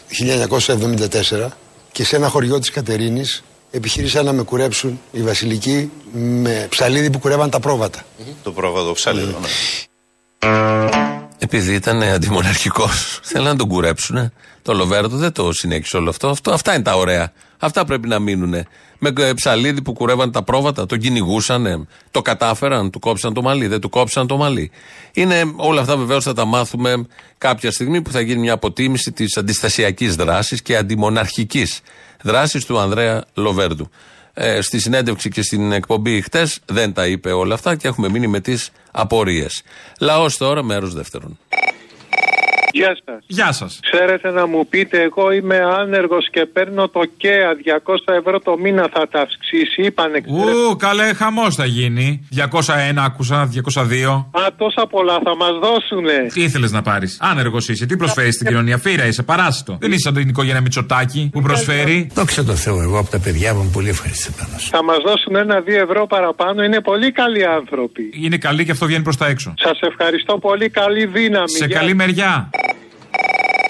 1974 και σε ένα χωριό της Κατερίνης επιχείρησαν να με κουρέψουν οι βασιλικοί με ψαλίδι που κουρεύαν τα πρόβατα.
Το πρόβατο ψαλίδι. ναι.
Επειδή ήταν αντιμοναρχικός, θέλανε να τον κουρέψουν. Το Λοβέρδο δεν το συνέχισε όλο αυτό. αυτό. Αυτά είναι τα ωραία. Αυτά πρέπει να μείνουν. Με ε, ψαλίδι που κουρεύαν τα πρόβατα, τον κυνηγούσαν, το κατάφεραν, του κόψαν το μαλλί, δεν του κόψαν το μαλλί. Είναι όλα αυτά βεβαίως θα τα μάθουμε κάποια στιγμή που θα γίνει μια αποτίμηση της αντιστασιακής δράσης και αντιμοναρχικής δράσης του Ανδρέα Λοβέρδου. Ε, στη συνέντευξη και στην εκπομπή χτες δεν τα είπε όλα αυτά και έχουμε μείνει με τις απορίες. Λαός τώρα, μέρος δεύτερον.
Γεια σας.
Γεια σας.
Ξέρετε να μου πείτε, εγώ είμαι άνεργος και παίρνω το ΚΕΑ 200 ευρώ το μήνα θα τα αυξήσει. Είπανε.
Ου, καλέ, χαμός θα γίνει. 201 άκουσα, 202.
Α, τόσα πολλά θα μας δώσουνε.
Τι ήθελες να πάρεις; Άνεργος είσαι, τι προσφέρεις στην κοινωνία; Φύρα είσαι, παράσιτο. Δεν είσαι σαν την οικογένεια Μητσοτάκη που προσφέρει.
Δόξα τω Θεώ, εγώ από τα παιδιά μου είμαι πολύ ευχαριστημένο.
Θα μας δώσουν ένα-δύο ευρώ παραπάνω. Είναι πολύ καλοί άνθρωποι.
Είναι καλή και αυτό βγαίνει προς τα έξω.
Σας ευχαριστώ πολύ. Καλή δύναμη.
Σε
Γεια
καλή μεριά.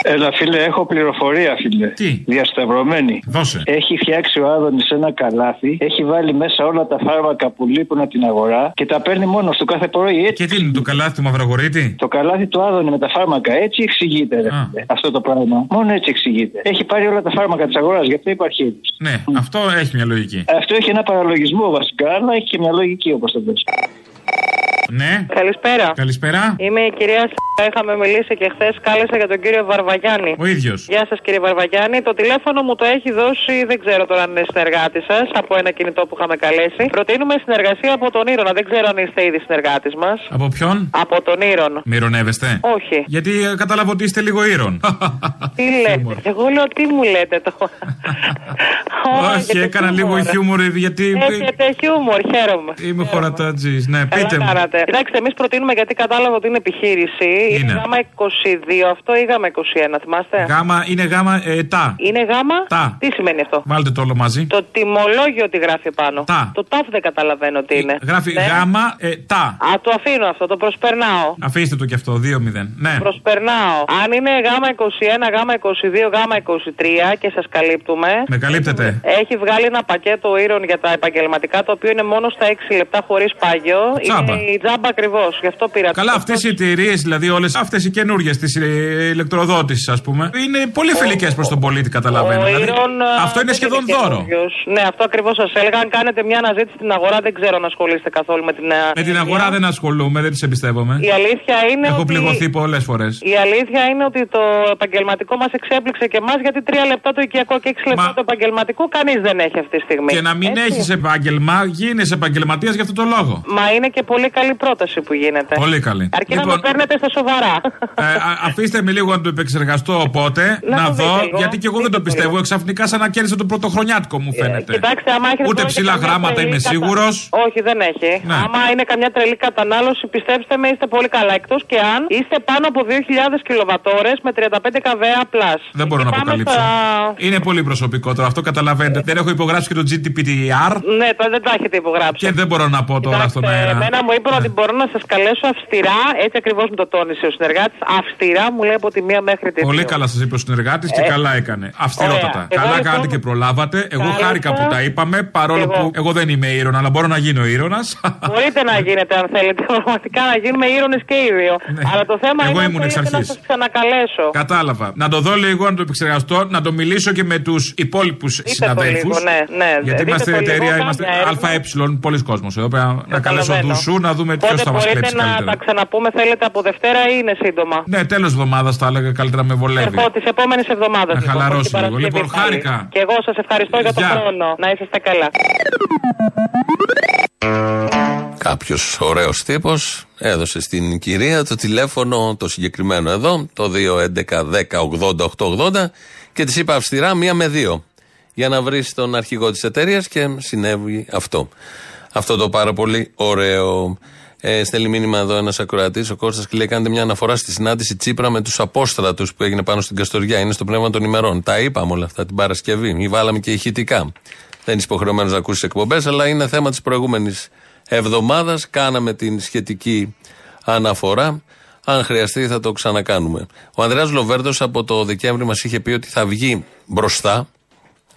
Έλα, φίλε, έχω πληροφορία, φίλε.
Τι;
Διασταυρωμένη.
Δώσε.
Έχει φτιάξει ο Άδωνης ένα καλάθι, έχει βάλει μέσα όλα τα φάρμακα που λείπουν από την αγορά και τα παίρνει μόνος του κάθε πρωί. Έτσι.
Και τι είναι το καλάθι του Μαυρογορίτη.
Το καλάθι του Άδωνη με τα φάρμακα. Έτσι εξηγείται, ρε, φίλε, αυτό το πράγμα. Μόνο έτσι εξηγείται. Έχει πάρει όλα τα φάρμακα της αγοράς, γι' αυτό υπάρχει έλλειψη.
Ναι, αυτό έχει μια λογική.
Αυτό έχει ένα παραλογισμό βασικά, αλλά έχει και μια λογική όπως το πες.
Ναι.
Καλησπέρα.
Καλησπέρα.
Είμαι η κυρία Σ***. Είχαμε μιλήσει και χθες. Κάλεσα για τον κύριο Βαρβαγιάννη.
Ο ίδιος.
Γεια σας κύριε Βαρβαγιάννη. Το τηλέφωνο μου το έχει δώσει, δεν ξέρω τώρα αν είναι συνεργάτη σας, από ένα κινητό που είχαμε καλέσει. Προτείνουμε συνεργασία από τον Ήρωνα. Δεν ξέρω αν είστε ήδη συνεργάτης μας.
Από ποιον;
Από τον Ήρωνα.
Μυρονεύεστε.
Όχι.
Γιατί ε, κατάλαβα ότι είστε λίγο ήρων.
Τι λέτε. Εγώ λέω τι μου λέτε τώρα;
Όχι, έκανα λίγο χιούμορ γιατί.
Έχετε χιούμορ, χαίρομαι.
Είμαι χωρατάτζης. Ναι,
Καλά
πείτε μου.
κάνατε. Κοιτάξτε, εμείς προτείνουμε γιατί κατάλαβα ότι είναι επιχείρηση. Είναι,
Είναι.
γάμα 22 αυτό ή γάμα 21, θυμάστε;
Γάμα είναι γάμα ε, τα.
Είναι γάμα;
Τα.
Τι σημαίνει αυτό;
Βάλτε το όλο μαζί.
Το τιμολόγιο τι γράφει πάνω.
Τα.
Το τάφ δεν καταλαβαίνω τι είναι.
Γράφει
Ναι.
γάμα ε, τα.
Α, το αφήνω αυτό, το προσπερνάω.
Αφήστε το κι αυτό, 2-0. Ναι.
Προσπερνάω. Αν είναι γάμα 21, γάμα 22, γάμα 23 και σας καλύπτουμε.
Με καλύπτετε.
Έχει βγάλει ένα πακέτο ήρων για τα επαγγελματικά το οποίο είναι μόνο στα 6 λεπτά χωρίς πάγιο.
Τζάμπα.
Είναι η τζάμπα ακριβώς. Γι' αυτό πήρα
Καλά, αυτές οι εταιρείες, δηλαδή όλες αυτές οι καινούριε της ηλεκτροδότησης, ας πούμε, είναι πολύ φιλικές προς τον πολίτη, καταλαβαίνω.
Ο
Δηλαδή,
Ήρων,
αυτό είναι
δεν
σχεδόν
είναι
δώρο.
καινούριος. Ναι, αυτό ακριβώς σας έλεγα. Αν κάνετε μια αναζήτηση στην αγορά, δεν ξέρω αν ασχολείστε καθόλου με την. ε,
Με την αγορά δεν ασχολούμαι, δεν τις εμπιστεύομαι.
Η αλήθεια είναι
Έχω
ότι...
πληγωθεί πολλές φορές.
Η αλήθεια είναι ότι το επαγγελματικό μας εξέπληξε και εμάς γιατί τρία λεπτά το οικιακό και έξι λεπτά το επαγγελματικό κανείς δεν έχει αυτή τη στιγμή.
Και να μην
Έτσι.
έχεις επάγγελμα, γίνεις επαγγελματίας για αυτό το λόγο.
Μα είναι και πολύ καλή πρόταση που γίνεται.
Πολύ καλή.
Αρκεί να
Λοιπόν,
το παίρνετε στα σοβαρά.
Ε, α- αφήστε με λίγο να το επεξεργαστώ οπότε,
Να
να,
το
δω,
δείτε λίγο.
γιατί και εγώ δεν το πιστεύω. Ξαφνικά σαν να κέρδισε το πρωτοχρονιάτικο μου φαίνεται.
Ε, Κοιτάξτε, άμα έχετε
Ούτε
τώρα και
ψηλά
καμιά
γράμματα
τρελή
είμαι
κατα-
σίγουρος.
Όχι, δεν έχει.
Ναι.
Άμα είναι καμιά τρελή κατανάλωση, πιστέψτε με, είστε πολύ καλά. Εκτός και αν είστε πάνω από 2.000 κιλοβατόρες με 35 καβέα plus.
Δεν μπορώ να
Πάμε
αποκαλύψω.
στα-
Είναι πολύ προσωπικό τώρα, αυτό καταλαβαίνετε. Δεν έχω υπογράψει και το GDPR
Ναι, τώρα δεν τα έχετε υπογράψει.
και δεν μπορώ να πω τώρα στον αέρα.
Εμένα μου είπαν ότι μπορώ να σας καλέσω αυστηρά, έτσι ακριβώς μου το τόνισε ο συνεργάτης. Αυστηρά μου λέει από τη μία μέχρι τη
Πολύ
δύο.
καλά σας είπε ο συνεργάτης και
Ε,
καλά έκανε. Αυστηρότατα.
ωραία. Εγώ
Καλά
λοιπόν
κάνατε και προλάβατε. Εγώ
κάλεσα-
χάρηκα που τα είπαμε, παρόλο
Εγώ.
που εγώ δεν είμαι ήρωνας, αλλά μπορώ να γίνω ήρωνας.
Μπορείτε να γίνετε αν θέλετε, πραγματικά να γίνουμε ήρωνες και οι δύο. Αλλά το θέμα
Ναι. Εγώ
είναι
ήμουν
αν
εξ
θέλετε να
αρχής.
σας ξανακαλέσω.
Κατάλαβα. Να το δω λίγο, να το επεξεργαστώ, να το μιλήσω και με τους υπόλοιπους συναδέλφους.
λίγο, ναι, ναι.
Γιατί
Δείτε
είμαστε
το λίγο,
εταιρεία,
κάντε
είμαστε
έρευνα.
ΑΕ, πολλοί κόσμος εδώ πέρα. Να καλέσω
Καταλαβαίνω.
τους σου, να δούμε ποιος
Πότε
θα μας
μπορείτε
κλέψει
να
καλύτερα.
τα ξαναπούμε, θέλετε από Δευτέρα ή είναι σύντομα;
Ναι, τέλος εβδομάδας θα έλεγα καλύτερα με βολεύει.
Ερχό τη επόμενη εβδομάδα.
Να χαλαρώσει λίγο. Λοιπόν, χάρηκα.
Και εγώ σας ευχαριστώ για τον
Γεια.
χρόνο. Να είσαστε καλά.
Κάποιος ωραίος τύπος έδωσε στην κυρία το τηλέφωνο το συγκεκριμένο εδώ, το 211-10-80-880 και της είπα αυστηρά μία με δύο. Για να βρεις τον αρχηγό της εταιρείας και συνέβη αυτό. Αυτό το πάρα πολύ ωραίο. Ε, στέλνει μήνυμα εδώ ένας ακροατής, ο Κώστας και λέει: Κάντε μια αναφορά στη συνάντηση Τσίπρα με τους απόστρατους που έγινε πάνω στην Καστοριά. Είναι στο πνεύμα των ημερών. Τα είπαμε όλα αυτά την Παρασκευή. Μη βάλαμε και ηχητικά. Δεν είσαι υποχρεωμένος να ακούσεις εκπομπές, αλλά είναι θέμα της προηγούμενης εβδομάδας. Κάναμε την σχετική αναφορά. Αν χρειαστεί, θα το ξανακάνουμε. Ο Ανδρέας Λοβέρδος από το Δεκέμβρη μας είχε πει ότι θα βγει μπροστά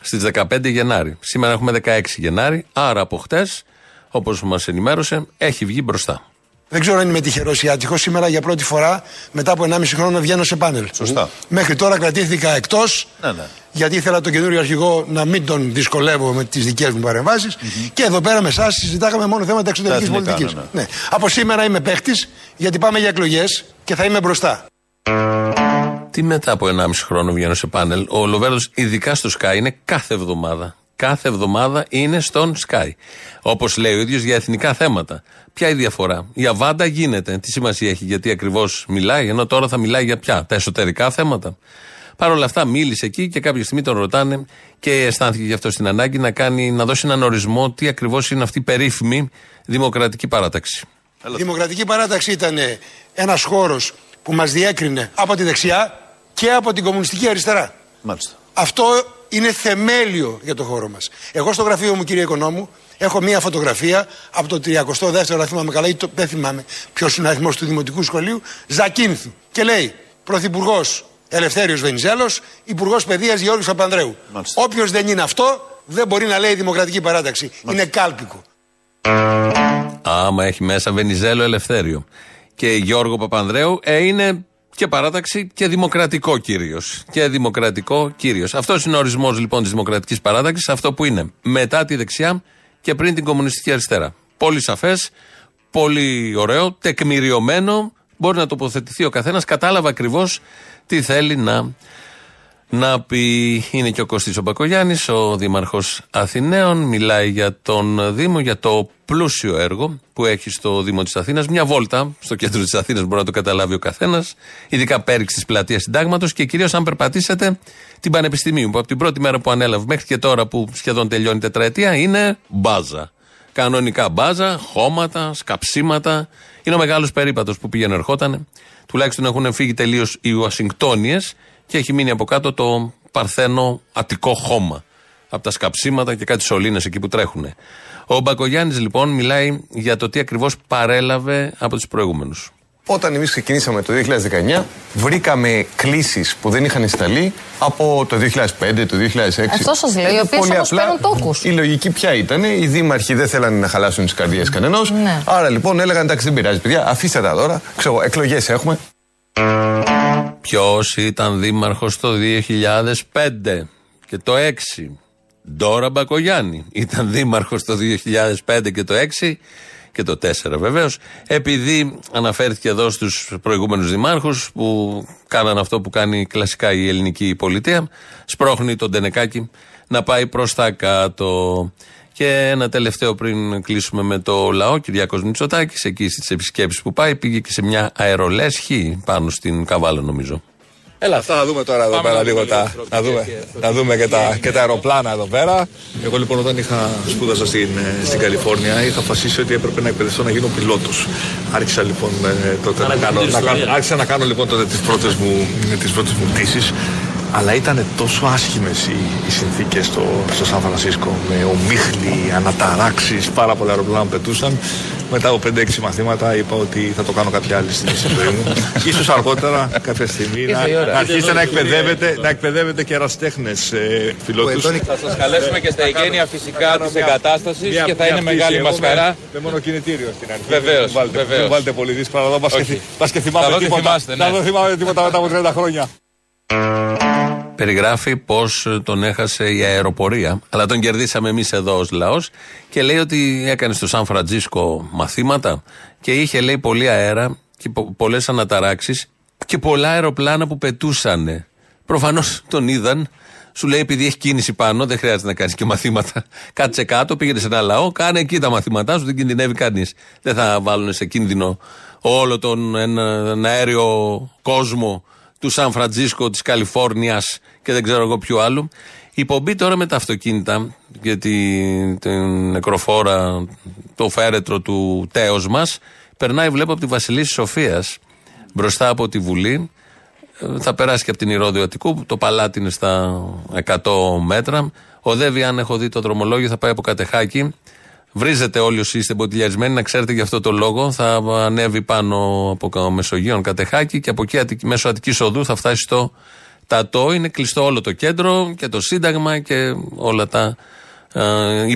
στις 15 Γενάρη. Σήμερα έχουμε 16 Γενάρη, άρα από χτες, όπως μας ενημέρωσε, έχει βγει μπροστά.
Δεν ξέρω αν είμαι τυχερός ή άτυχος. Σήμερα για πρώτη φορά μετά από 1,5 χρόνο βγαίνω σε πάνελ.
Σωστά.
Μέχρι τώρα κρατήθηκα εκτός.
Ναι, ναι.
Γιατί ήθελα τον καινούριο αρχηγό να μην τον δυσκολεύω με τις δικές μου παρεμβάσεις. Και εδώ πέρα με εσάς συζητάγαμε μόνο θέματα εξωτερικής
εθνικά,
πολιτικής.
ναι, ναι.
Από σήμερα είμαι παίχτης γιατί πάμε για εκλογές και θα είμαι μπροστά.
Τι μετά από 1,5 χρόνο βγαίνω σε πάνελ. Ο Λοβέρδος, ειδικά στο Sky, είναι κάθε εβδομάδα. Κάθε εβδομάδα είναι στον Sky. Όπως λέει ο ίδιος για εθνικά θέματα. Ποια η διαφορά; Η Αβάντα γίνεται. Τι σημασία έχει, γιατί ακριβώς μιλάει, ενώ τώρα θα μιλάει για ποια; Τα εσωτερικά θέματα. Παρ' όλα αυτά μίλησε εκεί και κάποια στιγμή τον ρωτάνε και αισθάνθηκε γι' αυτό στην ανάγκη να, κάνει, να δώσει έναν ορισμό τι ακριβώς είναι αυτή η περίφημη δημοκρατική παράταξη.
Η Δημοκρατική Παράταξη ήταν ένας χώρος που μας διέκρινε από τη δεξιά και από την κομμουνιστική αριστερά.
Μάλιστα.
Αυτό είναι θεμέλιο για το χώρο μας. Εγώ στο γραφείο μου, κύριε Οικονόμου, έχω μία φωτογραφία από το 32ο, αν θυμάμαι καλά, ή το, δεν θυμάμαι ποιος είναι ο αριθμός του Δημοτικού Σχολείου, Ζακίνθου. Και λέει Πρωθυπουργός Ελευθέριος Βενιζέλος, Υπουργός Παιδείας Γεώργιο Παπανδρέου. Όποιος δεν είναι αυτό, δεν μπορεί να λέει Δημοκρατική Παράταξη. Είναι κάλπικο.
Άμα έχει μέσα Βενιζέλο Ελευθέριο. Και Γιώργο Παπανδρέου ε, είναι και παράταξη και δημοκρατικό κύριος. Και δημοκρατικό κύριος. Αυτός είναι ο ορισμός λοιπόν της δημοκρατικής παράταξης. Αυτό που είναι μετά τη δεξιά και πριν την κομμουνιστική αριστερά. Πολύ σαφές, πολύ ωραίο, τεκμηριωμένο. Μπορεί να τοποθετηθεί ο καθένας. Κατάλαβα ακριβώς τι θέλει να να πει, είναι και ο Κωστής ο Μπακογιάννης, ο Δήμαρχος Αθηναίων, μιλάει για τον Δήμο, για το πλούσιο έργο που έχει στο Δήμο της Αθήνας. Μια βόλτα στο κέντρο της Αθήνας μπορεί να το καταλάβει ο καθένας, ειδικά πέριξη της πλατείας συντάγματος και κυρίως αν περπατήσετε την Πανεπιστημίου που από την πρώτη μέρα που ανέλαβε μέχρι και τώρα που σχεδόν τελειώνει η τετραετία είναι μπάζα. Κανονικά μπάζα, χώματα, σκαψίματα. Είναι ο μεγάλος περίπατος που πήγαινε ερχόταν. Τουλάχιστον έχουν φύγει τελείως οι Ουασιγκτόνιες και έχει μείνει από κάτω το παρθένο αττικό χώμα. Από τα σκαψίματα και κάτι σωλήνες εκεί που τρέχουν. Ο Μπακογιάννης λοιπόν μιλάει για το τι ακριβώς παρέλαβε από τους προηγούμενους.
Όταν εμείς ξεκινήσαμε το 2019, βρήκαμε κλήσεις που δεν είχαν σταλεί από το 2005, το 2006.
Αυτό σας λέω, οι
Είναι
οποίες
πολύ
όμως
απλά,
παίρνουν τόκους.
Η λογική ποια ήταν, οι δήμαρχοι δεν θέλανε να χαλάσουν τις καρδιές κανενός.
Ναι.
Άρα λοιπόν έλεγαν εντάξει δεν πειράζει, παιδιά, αφήστε τα τώρα. Ξέρω, εκλογές έχουμε.
Ποιος ήταν δήμαρχος το 2005 και το 6. Ντόρα Μπακογιάννη ήταν δήμαρχος το 2005 και το 6 και το 4 βεβαίως. Επειδή αναφέρθηκε εδώ στους προηγούμενους δημάρχους που κάναν αυτό που κάνει κλασικά η ελληνική πολιτεία, σπρώχνει τον Τενεκάκη να πάει προς τα κάτω. Και ένα τελευταίο πριν κλείσουμε με το λαό, Κυριάκος Μητσοτάκης, εκεί στις επισκέψεις που πάει, πήγε και σε μια αερολέσχη πάνω στην Καβάλα, νομίζω.
Έλα, αυτά θα δούμε τώρα εδώ
Πάμε
πέρα
να
λίγο
δούμε
τα,
λίγο
να δούμε,
στο
να δούμε και, τα, και τα αεροπλάνα εδώ πέρα. Εγώ λοιπόν όταν είχα σπούδασα στην, ε, στην Καλιφόρνια είχα αποφασίσει ότι έπρεπε να εκπαιδευτώ να γίνω πιλότος. Άρχισα λοιπόν ε, τότε να κάνω, να κάνω, άρχισα να κάνω λοιπόν τότε τις πρώτες μου, τις πρώτες μου πτήσεις. Αλλά ήταν τόσο άσχημες οι, οι συνθήκες στο, στο Σαν Φρανσίσκο με ομίχλη, αναταράξεις, πάρα πολλά αεροπλάνα που πετούσαν. Μετά από 5-6 μαθήματα είπα ότι θα το κάνω κάποια άλλη στιγμή στη ζωή μου. σω αργότερα, κάποια στιγμή, να,
Ήρθε η ώρα.
να αρχίσετε να εκπαιδεύετε, να εκπαιδεύετε και εραστέχνε ε, πιλότους.
Θα σας καλέσουμε και στα εγγένεια φυσικά της εγκατάστασης
Μια-
και θα
μια
είναι
πτήση.
μεγάλη
Εγώ
μας
με-
χαρά.
Με μονοκινητήριο στην αρχή.
Βεβαίως,
Μην βάλετε-
βεβαίως.
Μην βάλετε πολύ δύσκολα εδώ. Πας και,
Όχι.
θυ- πας και
Θα
θυμάμαι
δω τι
τίποτα.
θυμάστε, ναι.
Να δεν θυμάμαι τίποτα μετά από 30 χρόνια.
Περιγράφει πώς τον έχασε η αεροπορία, αλλά τον κερδίσαμε εμείς εδώ ως λαός και λέει ότι έκανε στο Σαν Φραντζίσκο μαθήματα και είχε λέει πολύ αέρα και πολλές αναταράξεις και πολλά αεροπλάνα που πετούσαν. Προφανώς τον είδαν. Σου λέει επειδή έχει κίνηση πάνω, δεν χρειάζεται να κάνεις και μαθήματα. Κάτσε κάτω, πήγαινε σε ένα λαό, κάνε εκεί τα μαθήματά σου, δεν κινδυνεύει κανείς. Δεν θα βάλουν σε κίνδυνο όλο τον ένα, ένα αέριο κόσμο του Σαν Φραντζίσκο, της Καλιφόρνιας και δεν ξέρω εγώ ποιου άλλου. Η πομπή τώρα με τα αυτοκίνητα και τη- την νεκροφόρα, το φέρετρο του τέος μας περνάει βλέπω από τη Βασιλίση Σοφίας μπροστά από τη Βουλή Ε, θα περάσει και από την Ηρώδη Αττικού, το παλάτι είναι στα 100 μέτρα. Οδεύει, αν έχω δει το δρομολόγιο, θα πάει από Κατεχάκη. Βρίζετε όλοι όσοι είστε μποτιλιαρισμένοι, να ξέρετε γι' αυτό το λόγο. Θα ανέβει πάνω από Κα- Μεσογείων Κατεχάκη και από εκεί Αττική- μέσω Αττικής Οδού θα φτάσει στο τατό, είναι κλειστό όλο το κέντρο και το Σύνταγμα και όλα τα ε,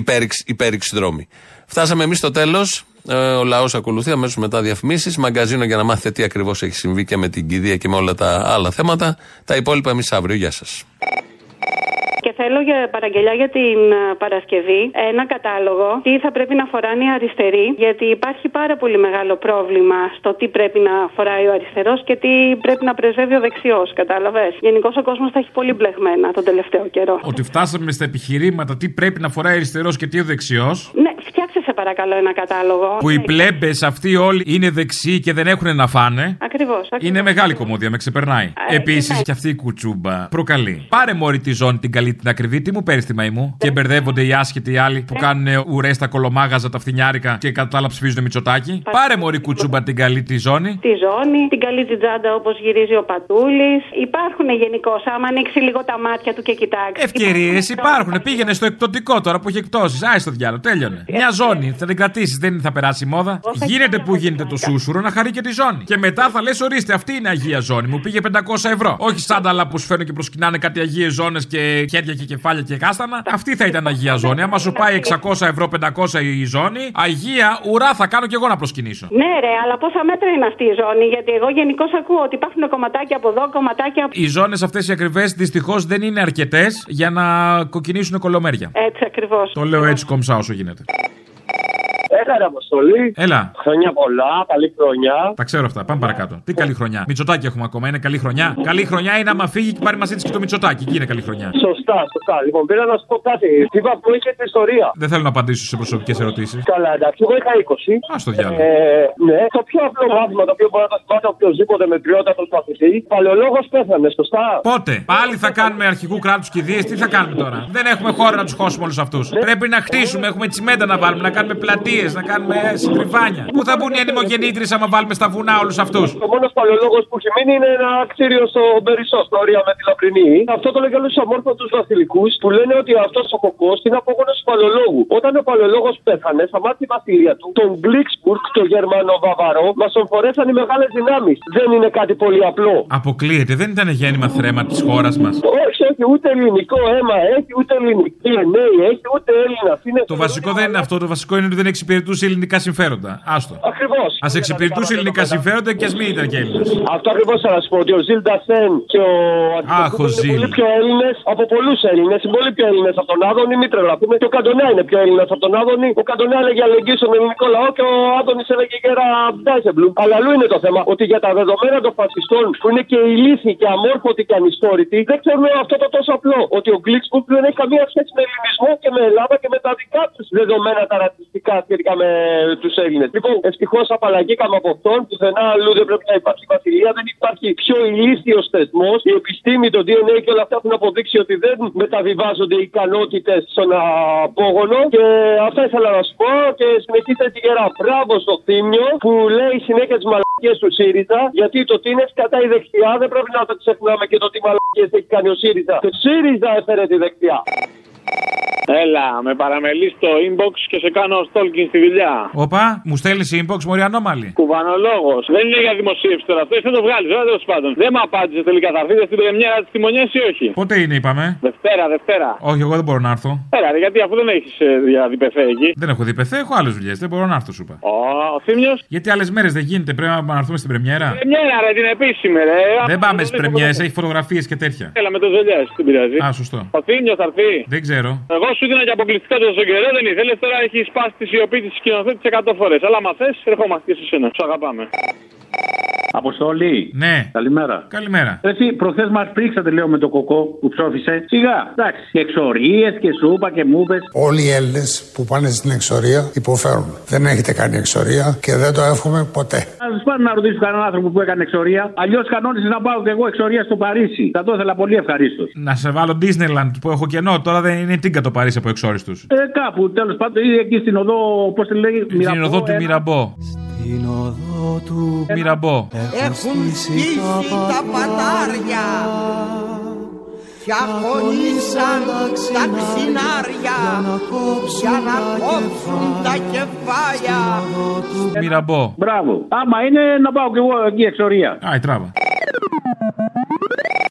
υπέρηξη, δρόμοι. Φτάσαμε εμείς στο τέλος. Ε, ο λαός ακολουθεί αμέσως μετά διαφημίσεις. Μαγκαζίνο για να μάθετε τι ακριβώς έχει συμβεί και με την κηδεία και με όλα τα άλλα θέματα. Τα υπόλοιπα εμείς αύριο. Γεια σας.
Και θέλω για παραγγελιά για την ε, Παρασκευή ένα κατάλογο τι θα πρέπει να φοράνε οι αριστεροί, γιατί υπάρχει πάρα πολύ μεγάλο πρόβλημα στο τι πρέπει να φοράει ο αριστερός και τι πρέπει να πρεσβεύει ο δεξιός. Κατάλαβες; Γενικώς ο κόσμος θα έχει πολύ μπλεγμένα τον τελευταίο καιρό.
Ότι φτάσαμε στα επιχειρήματα τι πρέπει να φοράει ο αριστερός και τι ο δεξιός;
Ναι, φτιάξε σε παρακαλώ ένα κατάλογο.
Που οι πλέμπες αυτοί όλοι είναι δεξιοί και δεν έχουν να φάνε;
Ακριβώς.
Είναι μεγάλη κομμόδια, με ξεπερνάει. Επίσης και αυτή η κουτσούμπα προκαλεί. Πάρε μόρι τη ζώνη την καλή την ακριβή, τι μου παίρνεις τη μαϊμού. Και μπερδεύονται οι άσχετοι οι άλλοι που κάνουν ουρές στα κολομάγαζα τα φθινιάρικα και κατά τα άλλα ψηφίζουν Μητσοτάκι. Πάρε μωρή κουτσούμπα την καλή τη ζώνη.
Τη ζώνη, την καλή τζιτζάντα όπως γυρίζει ο Πατούλης. Υπάρχουν γενικώς, άμα ανοίξει λίγο τα μάτια του και κοιτάξει.
Ευκαιρίες υπάρχουν. Πήγαινε στο εκπτωτικό τώρα που έχει εκτόσει. Άι στο διάλογο, τέλειωνε. Μια ζώνη, θα την κρατήσεις, δεν θα περάσει η μόδα. Γίνεται που γίνεται το σούσουρο να χαρεί και τη ζώνη. Και μετά θα λες, ορίστε, αυτή είναι αγία ζώνη. Μου πήγε 500 ευρώ. Όχι σάνταλα που σου και προσκυνάνε κάτι αγίες ζώνες και χέρια και κεφάλια και κάστανα. Αυτή θα ήταν αγία ζώνη. Άμα σου πάει 600 ευρώ, 500 η ζώνη, αγία ουρά θα κάνω κι εγώ να προσκυνήσω.
Ναι, ρε, αλλά πόσα μέτρα είναι αυτή η ζώνη. Γιατί εγώ γενικώς ακούω ότι υπάρχουν κομματάκια από εδώ, κομματάκια από
Οι ζώνες αυτές οι ακριβές δυστυχώς δεν είναι αρκετές για να κοκκινήσουν κολομέρια.
Έτσι ακριβώς.
Το λέω έτσι κομψά όσο γίνεται.
Έλα, ρε Αποστολή.
Έλα.
Χρόνια πολλά, καλή χρονιά.
Τα ξέρω αυτά. Πάμε παρακάτω. Τι καλή χρονιά. Μητσοτάκι έχουμε ακόμα. Είναι καλή χρονιά. Καλή χρονιά είναι άμα φύγει και πάρει μαζί της και το Μητσοτάκι. Εκεί είναι καλή χρονιά.
Σωστά, σωστά. Λοιπόν, πήρα να σου πω κάτι. Τι βαθμό είχε την ιστορία.
Δεν θέλω να απαντήσω σε προσωπικές ερωτήσεις.
Καλά, εντάξει. Εγώ είχα 20.
Α το διάλογο.
Ε, ναι, το πιο απλό μάθημα το οποίο μπορεί να το θυμάται οποιοδήποτε με ποιότατο μαθητή. Παλαιολόγος πέθανε, σωστά.
Πότε; Πάλι θα κάνουμε αρχικού κράτους κηδείε. Τι θα κάνουμε τώρα; Δεν έχουμε χώρο να τους χώσουμε όλους αυτούς. Πρέπει να χτίσουμε, έχουμε τσιμέντα να βάλουμε, να κάνουμε πλατείε, να κάνουμε κρυβάνια. Πού θα μπουν οι ανεμογεννήτρε άμα βάλουμε στα βουνά όλους αυτούς;
Ο μόνος παλαιολόγος που έχει μείνει είναι ένα κτίριο στο Μπερισό, στο όρια με τη Λαπρινή. Αυτό το λέγανε στου αμόρφωτους βασιλικούς που λένε ότι αυτός ο κοκός είναι απόγονος του παλαιολόγου. Όταν ο παλαιολόγος πέθανε, στα μάτια τη βασιλεία του, τον Γκλίξπουργκ, το Γερμανό Βαβαρό, μας τον φορέσαν οι μεγάλες δυνάμεις. Δεν είναι κάτι πολύ απλό.
Αποκλείεται, δεν ήταν γέννημα θρέμα της χώρας μας.
Όχι, έχει ούτε ελληνικό αίμα, έχει ούτε ελληνική ενέη, έχει ούτε Έλληνα.
Το βασικό δεν είναι αυτό, το βασικό είναι ότι δεν εξυπηρετούσε ελληνικά συμφέροντα. Άστο.
Ακριβώς.
Α εξυπηρετούσε ελληνικά συμφέροντα και ας μην ήταν και Έλληνα.
Αυτό ακριβώς θα σας πω ότι ο Ζιλ Σεν και ο
Αχ, ο
είναι
Ζιλ.
πολύ πιο Έλληνες από πολλούς Έλληνες. Είναι πολύ πιο Έλληνες από τον Άδωνη, μην τρελαθούμε. Και ο Καντονέα είναι πιο Έλληνας από τον Άδωνη. Ο Καντονέα έλεγε αλληλεγγύη στον ελληνικό λαό και ο Άδωνης έλεγε γέρα Ντάισεμπλουμ. Αλλά αλλού είναι το θέμα ότι για τα δεδομένα των φασιστών που είναι και ηλίθιοι και αμόρφωτοι και ανιστόρητοι δεν ξέρουν αυτό το τόσο απλό. Ότι ο Γκλίξπουργκ δεν έχει καμία σχέση με ελληνισμό και με Ελλάδα και με τα δικά τους δεδομένα τα ρατσιστικά σχετικά με τους Έλληνες. Λοιπόν, ευτυχώς απαλλαγήκαμε από αυτόν. Πουθενά αλλού δεν πρέπει να υπάρχει βασιλεία. Δεν υπάρχει πιο ηλίθιος θεσμός. Η επιστήμη, το DNA και όλα αυτά έχουν αποδείξει ότι δεν μεταβιβάζονται οι ικανότητες στον απόγονο. Και αυτά ήθελα να σου πω και συνεχίστε τη γερά. Μπράβο στο θύμιο που λέει συνέχεια τις μαλακίες του ΣΥΡΙΖΑ. Γιατί το τι είναι κατά η δεξιά δεν πρέπει να το ξεχνάμε και το τι μαλακίες έχει κάνει ο ΣΥΡΙΖΑ. Το ΣΥΡΙΖΑ έφερε τη δεξιά.
Έλα, με παραμελείς στο inbox και σε κάνω stalking στη δουλειά.
Όπα, μου στέλνεις inbox, μωρή ανώμαλη.
Κουβανολόγος. Δεν είναι για δημοσίευση τώρα αυτό, εσύ το βγάλεις, βέβαια τέλος πάντων. Δεν με απάντησες τελικά, θα έρθετε στην πρεμιέρα τη τιμονιά ή όχι;
Πότε είναι, είπαμε;
Δευτέρα, Δευτέρα.
Όχι, εγώ δεν μπορώ να έρθω.
Έλα, ρε, γιατί αφού δεν έχεις για διπεθέ εκεί.
Δεν έχω διπεθέ, έχω άλλες δουλειές. Δεν μπορώ να έρθω, σου είπα.
Ο, ο Θήμιος;
Γιατί άλλες μέρες δεν γίνεται, πρέπει να έρθουμε στην πρεμιέρα.
Πρεμιέρα, ρε, την επίσημη, ρε.
Δεν πάμε στις πρεμιέρες, έχει φωτογραφίες και τέτοια.
Έλα με το ζελιά, δεν πειράζει.
Α, σωστό.
Ο Θήμιος θα έρθει.
Δεν ξέρω.
Εγώ σου δίνα και αποκλειστικά τόσο καιρό δεν ήθελες. Τώρα έχεις σπάσει τη σιωπή της σκηνοθέτης 100 φορές. Αλλά μα θες, ερχόμαστε και σε σένα. Σου αγαπάμε.
Αποστολή.
Ναι.
Καλημέρα.
Καλημέρα.
Εσύ, προχθές μας πρίξατε, λέω, με το κοκό που ψόφισε. Σιγά. Εντάξει. Και εξορίες και σούπα και μούπες.
Όλοι οι Έλληνες που πάνε στην εξορία υποφέρουν. Δεν έχετε κάνει εξορία και δεν το εύχομαι ποτέ.
Α πάνε να ρωτήσω κανέναν άνθρωπο που έκανε εξορία. Αλλιώς κανόνισε να πάω και εγώ εξορία στο Παρίσι. Θα το ήθελα πολύ ευχαρίστως.
Να σε βάλω Disneyland που έχω κενό. Τώρα δεν είναι τίγκα το Παρίσι από εξόριστους.
Ε, κάπου τέλος πάντων ή εκεί στην οδό, πώς τη λέει,
Στην οδό του
ένα.
Μυραμπό.
Στην οδό του
Μυραμπό.
έχουν στήσει τα πατάρια και αγωνίσαν τα ξινάρια για να κόψουν τα κεφάλια.
Μυραμπό.
Μπράβο. Άμα είναι να πάω κι εγώ εκεί εξορία.
Άι, τράβα.